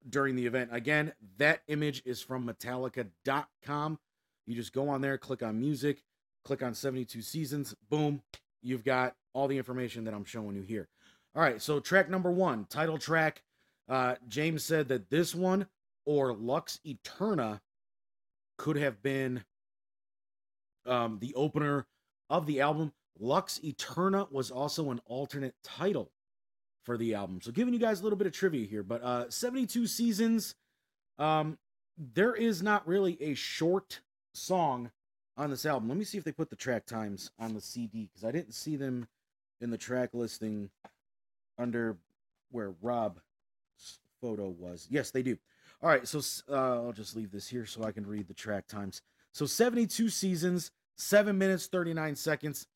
during the event. Again, that image is from Metallica.com. You just go on there, click on music, click on 72 seasons, boom, you've got all the information that I'm showing you here. All right, so track number one, title track. Uh, James said that this one or Lux Eterna could have been um, the opener of the album. Lux Eterna was also an alternate title for the album. So giving you guys a little bit of trivia here, but uh 72 seasons um there is not really a short song on this album. Let me see if they put the track times on the CD cuz I didn't see them in the track listing under where Rob's photo was. Yes, they do. All right, so uh, I'll just leave this here so I can read the track times. So 72 seasons, 7 minutes 39 seconds.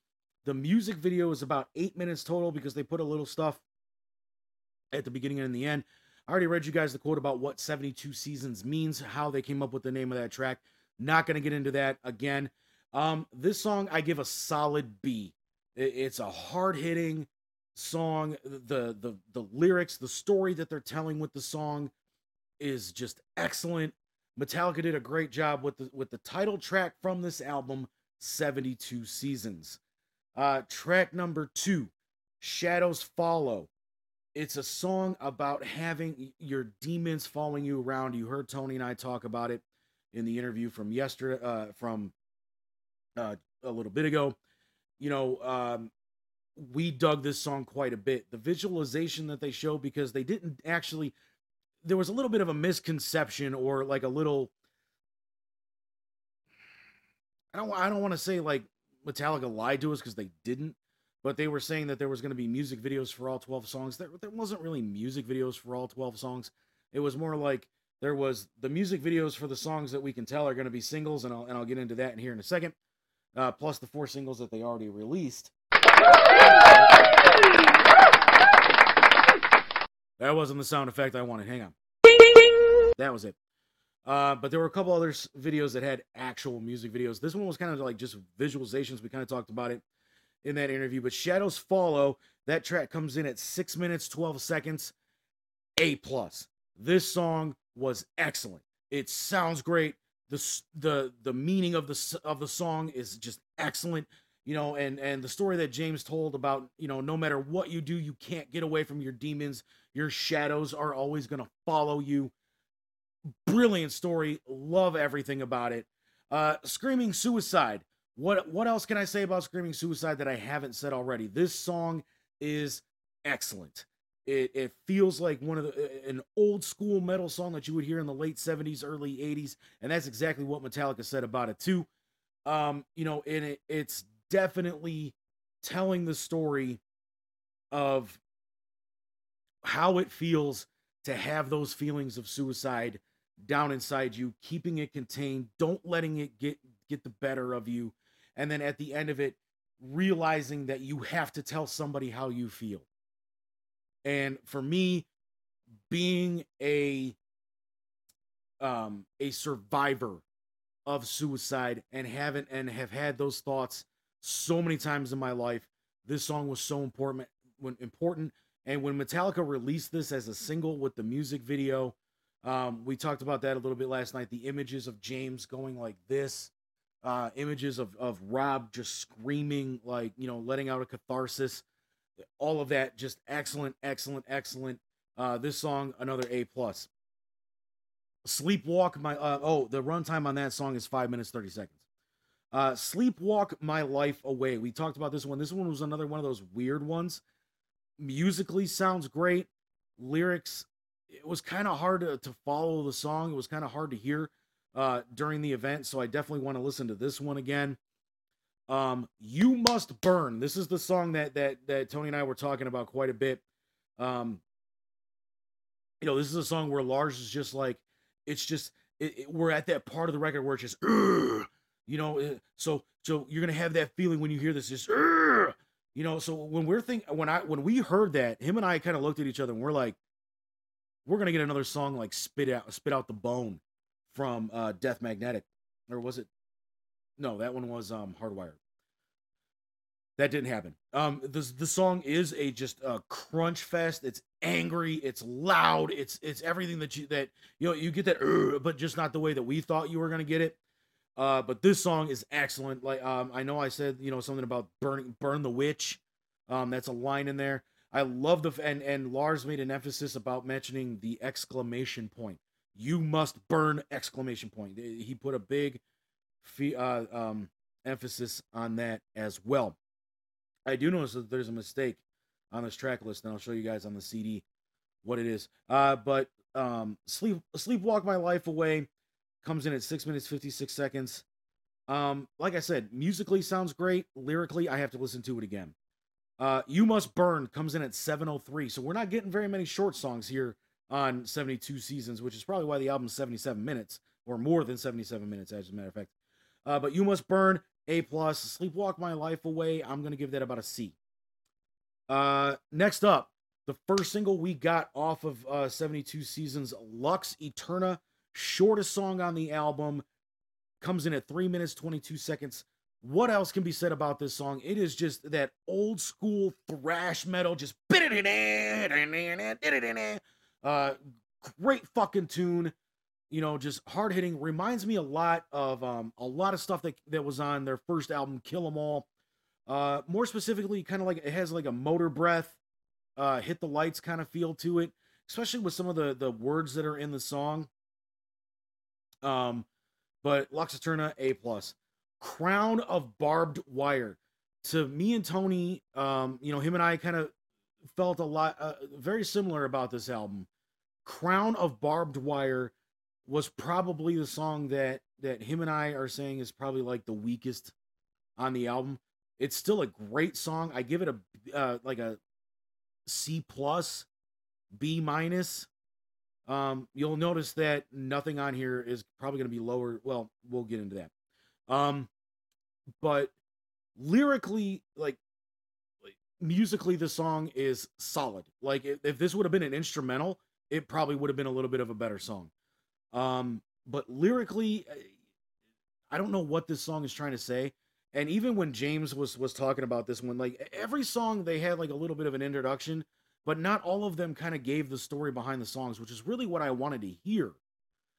The music video is about 8 minutes total because they put a little stuff at the beginning and in the end. I already read you guys the quote about what 72 seasons means, how they came up with the name of that track. Not going to get into that again. Um, this song I give a solid B. It's a hard hitting song. The the the lyrics, the story that they're telling with the song is just excellent. Metallica did a great job with the with the title track from this album, 72 Seasons. Uh, track number two, Shadows Follow. It's a song about having your demons following you around. You heard Tony and I talk about it in the interview from yesterday, uh, from uh, a little bit ago. You know, um, we dug this song quite a bit. The visualization that they show because they didn't actually. There was a little bit of a misconception or like a little. I don't. I don't want to say like Metallica lied to us because they didn't but they were saying that there was going to be music videos for all 12 songs. There, there wasn't really music videos for all 12 songs. It was more like there was the music videos for the songs that we can tell are going to be singles, and I'll, and I'll get into that in here in a second, uh, plus the four singles that they already released. That wasn't the sound effect I wanted. Hang on. That was it. Uh, but there were a couple other videos that had actual music videos. This one was kind of like just visualizations. We kind of talked about it in that interview. But Shadows Follow, that track comes in at six minutes, 12 seconds. A plus. This song was excellent. It sounds great. The, the the meaning of the of the song is just excellent you know and and the story that james told about you know no matter what you do you can't get away from your demons your shadows are always going to follow you brilliant story love everything about it uh screaming suicide what what else can I say about Screaming Suicide that I haven't said already? This song is excellent. It, it feels like one of the an old school metal song that you would hear in the late 70s, early 80s, and that's exactly what Metallica said about it too. Um, you know, and it, it's definitely telling the story of how it feels to have those feelings of suicide down inside you, keeping it contained, don't letting it get get the better of you and then at the end of it realizing that you have to tell somebody how you feel. And for me being a um a survivor of suicide and haven't and have had those thoughts so many times in my life this song was so important when important. And when metallica released this as a single with the music video um we talked about that a little bit last night the images of james going like this uh, images of, of Rob just screaming, like, you know, letting out a catharsis. All of that just excellent, excellent, excellent. Uh, this song, another A plus. Sleepwalk my uh, oh the runtime on that song is five minutes thirty seconds. Uh, Sleepwalk my life away. We talked about this one. This one was another one of those weird ones. Musically sounds great. Lyrics, it was kind of hard to, to follow the song. It was kind of hard to hear uh, during the event, so I definitely want to listen to this one again. Um, you must burn. This is the song that that that Tony and I were talking about quite a bit. Um, you know, this is a song where Lars is just like, it's just it, it, we're at that part of the record where it's just, you know, so so you're gonna have that feeling when you hear this, just, you know. So when we're thinking, when I when we heard that, him and I kind of looked at each other and we're like, we're gonna get another song like spit out spit out the bone from uh, Death Magnetic, or was it? No, that one was um, Hardwired. that didn't happen. Um, the the song is a just a crunch fest. It's angry. It's loud. It's it's everything that you that you know you get that, but just not the way that we thought you were gonna get it. Uh, but this song is excellent. Like um, I know I said you know something about burning burn the witch. Um, that's a line in there. I love the and and Lars made an emphasis about mentioning the exclamation point. You must burn exclamation point. He put a big uh, um, emphasis on that as well. I do notice that there's a mistake on this track list, and I'll show you guys on the CD what it is. Uh, but um, sleep sleepwalk my life away comes in at six minutes fifty six seconds. Um, like I said, musically sounds great. Lyrically, I have to listen to it again. Uh, you must burn comes in at seven oh three, so we're not getting very many short songs here on seventy two seasons, which is probably why the album's seventy seven minutes or more than seventy seven minutes, as a matter of fact. Uh, but you must burn a plus. Sleepwalk my life away. I'm gonna give that about a C. Uh, next up, the first single we got off of uh, 72 seasons, Lux Eterna, shortest song on the album, comes in at three minutes 22 seconds. What else can be said about this song? It is just that old school thrash metal, just uh, great fucking tune you know, just hard hitting. Reminds me a lot of um, a lot of stuff that that was on their first album, Kill 'Em All. Uh, more specifically, kind of like it has like a Motorbreath, uh, hit the lights kind of feel to it, especially with some of the the words that are in the song. Um, but Lux Eterna A plus, Crown of Barbed Wire. To me and Tony, um, you know, him and I kind of felt a lot uh, very similar about this album. Crown of Barbed Wire was probably the song that that him and I are saying is probably like the weakest on the album. It's still a great song. I give it a uh, like a C plus, B minus. Um, you'll notice that nothing on here is probably going to be lower. Well, we'll get into that. Um, but lyrically, like, musically, the song is solid. Like, if, if this would have been an instrumental, it probably would have been a little bit of a better song. Um, but lyrically, I don't know what this song is trying to say. And even when James was was talking about this one, like every song they had like a little bit of an introduction, but not all of them kind of gave the story behind the songs, which is really what I wanted to hear.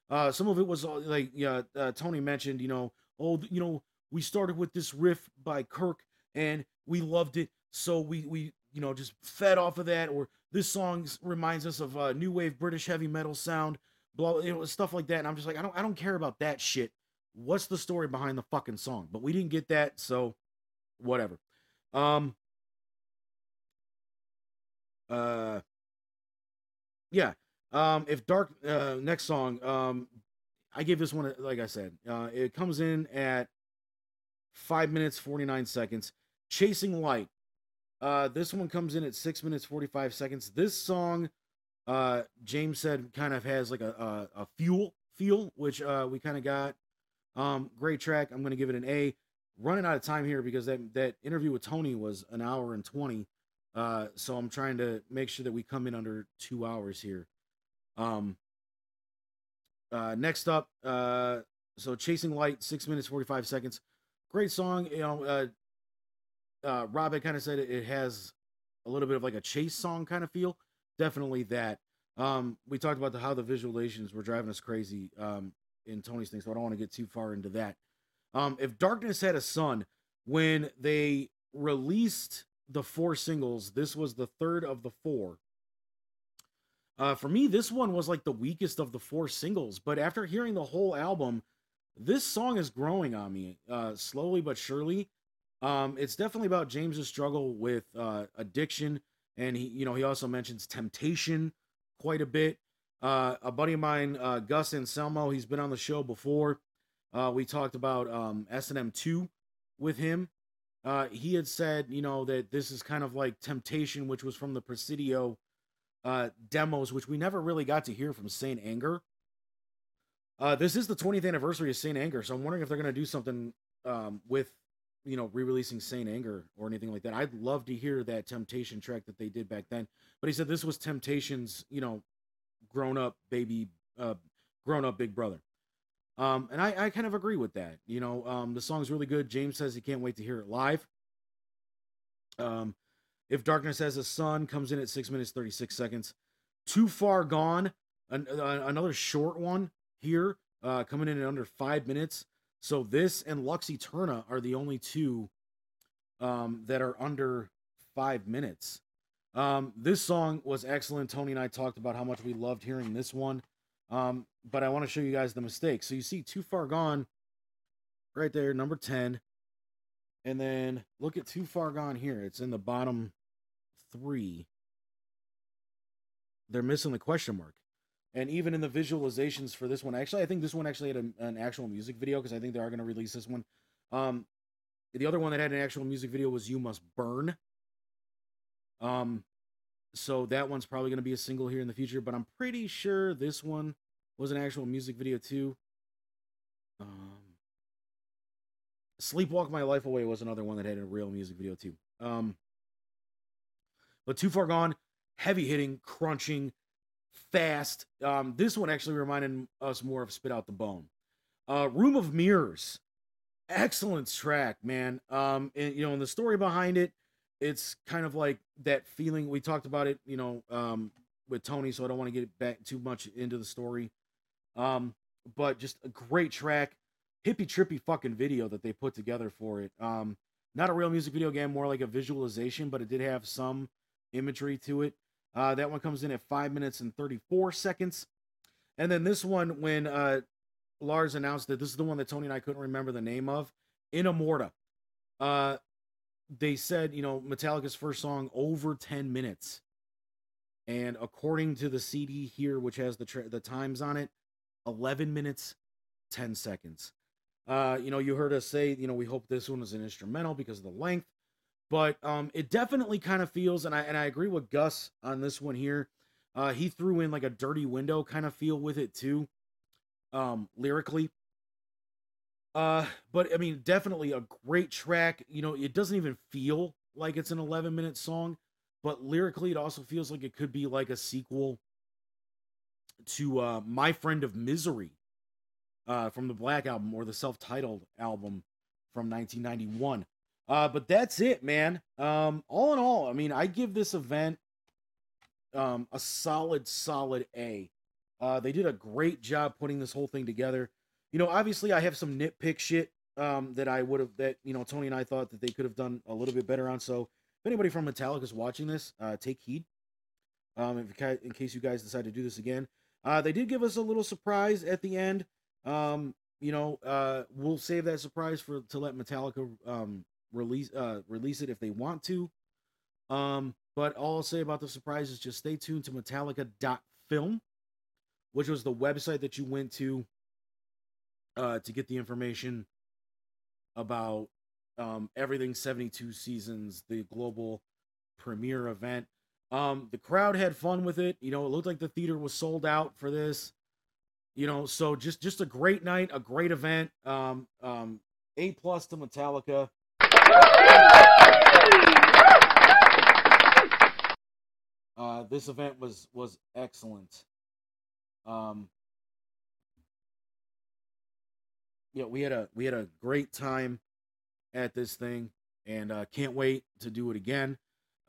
Uh, some of it was uh, like yeah, uh, Tony mentioned, you know, oh, you know, we started with this riff by Kirk and we loved it, so we we you know just fed off of that. Or this song reminds us of uh, new wave British heavy metal sound blah, you know, stuff like that. And I'm just like, I don't, I don't care about that shit. What's the story behind the fucking song? But we didn't get that, so whatever. Um. Uh. Yeah. Um. If dark. Uh. Next song. Um. I gave this one, like I said, uh, it comes in at five minutes forty nine seconds. Chasing Light. Uh, this one comes in at six minutes forty five seconds. This song uh, James said kind of has like a a, a fuel feel, which uh, we kind of got. Um, great track. I'm gonna give it an A. Running out of time here because that that interview with Tony was an hour and twenty. Uh, so I'm trying to make sure that we come in under two hours here. Um. Uh, next up, uh, so Chasing Light, six minutes forty five seconds. Great song. You know, uh, uh, Rob had kind of said it, it has a little bit of like a chase song kind of feel definitely that. Um, we talked about the, how the visualizations were driving us crazy um, in Tony's thing, so I don't want to get too far into that. Um, if Darkness had a son, when they released the four singles, this was the third of the four. Uh, for me, this one was like the weakest of the four singles, but after hearing the whole album, this song is growing on me uh, slowly but surely. Um, it's definitely about James's struggle with uh, addiction and he you know he also mentions temptation quite a bit. Uh, a buddy of mine uh, gus anselmo he's been on the show before. Uh, we talked about um, s&m 2 with him. Uh, he had said you know that this is kind of like temptation which was from the presidio uh, demos which we never really got to hear from saint anger. Uh, this is the 20th anniversary of saint anger so i'm wondering if they're going to do something um, with you know, re-releasing Saint Anger or anything like that. I'd love to hear that Temptation track that they did back then. But he said this was Temptation's, you know, grown up baby, uh, grown up big brother. Um, and I, I kind of agree with that. You know, um, the song's really good. James says he can't wait to hear it live. Um, if Darkness Has a Son comes in at six minutes thirty six seconds. Too Far Gone, an, uh, another short one here, uh, coming in at under five minutes. So this and Lux Eterna are the only two um, that are under five minutes. Um, this song was excellent. Tony and I talked about how much we loved hearing this one. Um, but I want to show you guys the mistake. So you see Too Far Gone right there, number 10. And then look at Too Far Gone here. It's in the bottom three. They're missing the question mark. And even in the visualizations for this one, actually, I think this one actually had a, an actual music video because I think they are going to release this one. Um, the other one that had an actual music video was You Must Burn. Um, so that one's probably going to be a single here in the future, but I'm pretty sure this one was an actual music video too. Um, Sleepwalk My Life Away was another one that had a real music video too. Um, but Too Far Gone, heavy hitting, crunching, fast. Um, this one actually reminded us more of Spit Out the Bone. Uh, Room of Mirrors, excellent track, man. Um, and you know, and the story behind it, it's kind of like that feeling we talked about it, you know, um, with Tony. So I don't want to get back too much into the story. Um, but just a great track, hippie trippy fucking video that they put together for it. Um, not a real music video game, more like a visualization, but it did have some imagery to it. Uh, that one comes in at five minutes and 34 seconds. And then this one, when uh, Lars announced that this is the one that Tony and I couldn't remember the name of, Inamorata. Uh, they said, you know, Metallica's first song over 10 minutes. And according to the CD here, which has the tra- the times on it, 11 minutes, 10 seconds. Uh, you know, you heard us say, you know, we hope this one is an instrumental because of the length, but um, it definitely kind of feels, and I and I agree with Gus on this one here. Uh, he threw in like a dirty window kind of feel with it too, um, lyrically. Uh, but I mean, definitely a great track. You know, it doesn't even feel like it's an 11 minute song, but lyrically, it also feels like it could be like a sequel to uh, My Friend of Misery uh, from the Black Album or the self titled album from 1991. Uh, but that's it, man. Um, all in all, I mean, I give this event um, a solid, solid A. Uh, they did a great job putting this whole thing together you know, obviously I have some nitpick shit um, that I would have that you know Tony and I thought that they could have done a little bit better on. So if anybody from Metallica is watching this, uh, take heed. Um, if, in case you guys decide to do this again, uh, they did give us a little surprise at the end. Um, you know, uh, we'll save that surprise for to let Metallica um, release uh, release it if they want to. Um, but all I'll say about the surprise is just stay tuned to Metallica.film, which was the website that you went to uh, to get the information about um, everything 72 seasons, the global premiere event. Um, the crowd had fun with it. You know, it looked like the theater was sold out for this. You know, so just just a great night, a great event. Um, um, a plus to Metallica. Uh, this event was was excellent. Um, know, we had a we had a great time at this thing, and uh, can't wait to do it again.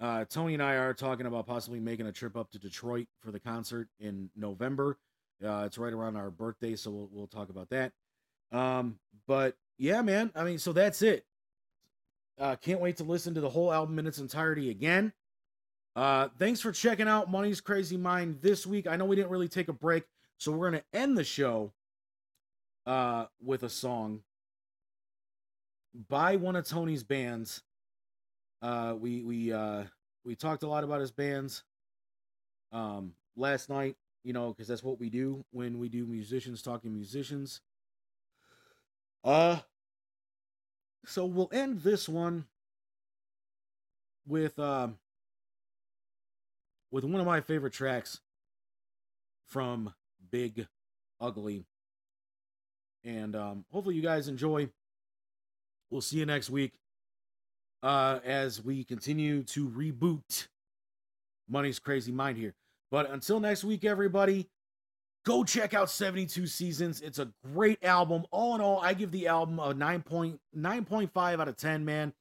Uh, Tony and I are talking about possibly making a trip up to Detroit for the concert in November. Uh, it's right around our birthday, so we'll we'll talk about that. Um, but yeah, man. I mean, so that's it. Uh, can't wait to listen to the whole album in its entirety again. Uh, thanks for checking out Money's Crazy Mind this week. I know we didn't really take a break, so we're gonna end the show uh, with a song by one of Tony's bands. Uh, we we uh, we talked a lot about his bands um, last night, you know, because that's what we do when we do musicians talking musicians. Uh, so we'll end this one with um with one of my favorite tracks from Big Ugly and um, hopefully, you guys enjoy. We'll see you next week uh, as we continue to reboot Money's Crazy Mind here. But until next week, everybody, go check out 72 Seasons. It's a great album. All in all, I give the album a 9.9.5 out of 10, man.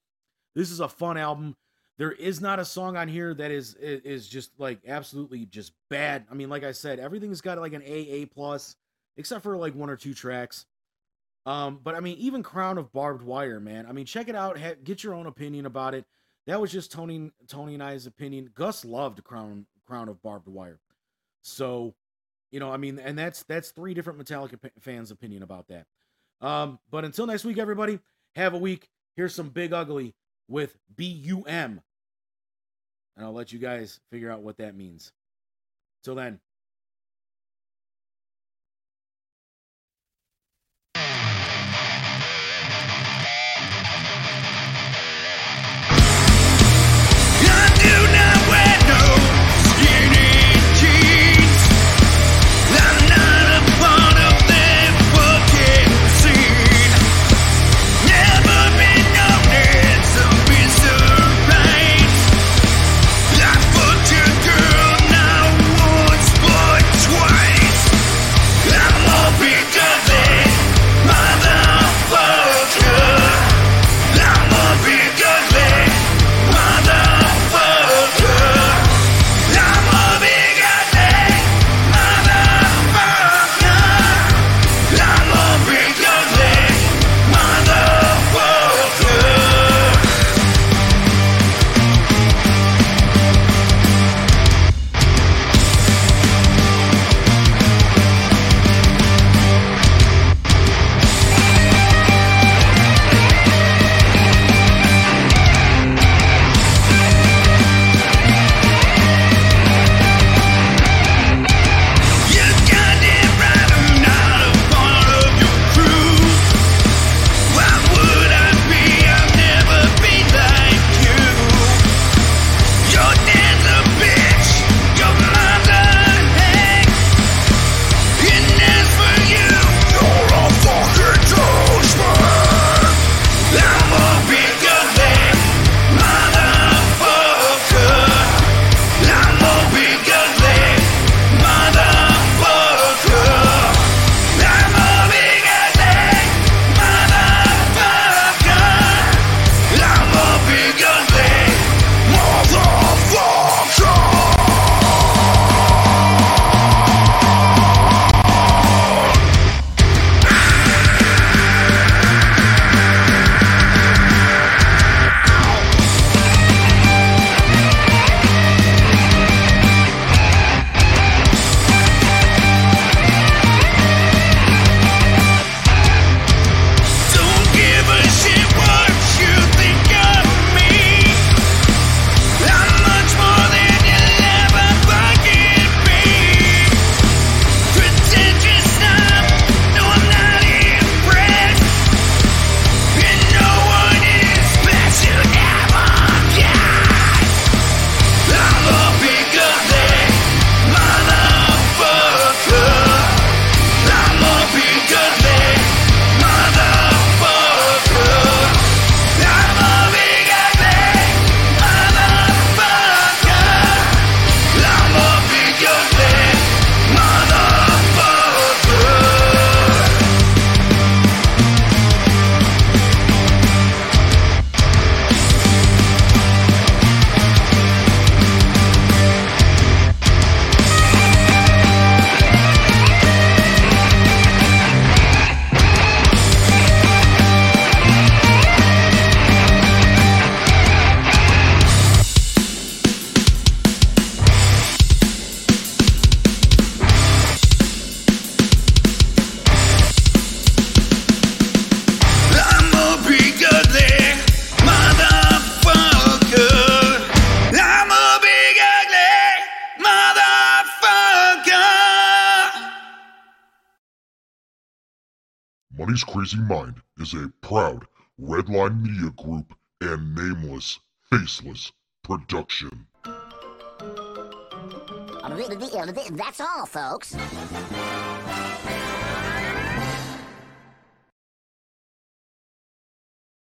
This is a fun album. There is not a song on here that is is just like absolutely just bad. I mean, like I said, everything's got like an AA plus, except for like one or two tracks. Um, but I mean, even Crown of Barbed Wire, man. I mean, check it out. Ha- get your own opinion about it. That was just Tony, Tony and I's opinion. Gus loved Crown, Crown of Barbed Wire. So, you know, I mean, and that's that's three different Metallica fans' opinion about that. Um, but until next week, everybody, have a week. Here's some Big Ugly with BUM. And I'll let you guys figure out what that means. Till then. Faceless production. That's all, folks.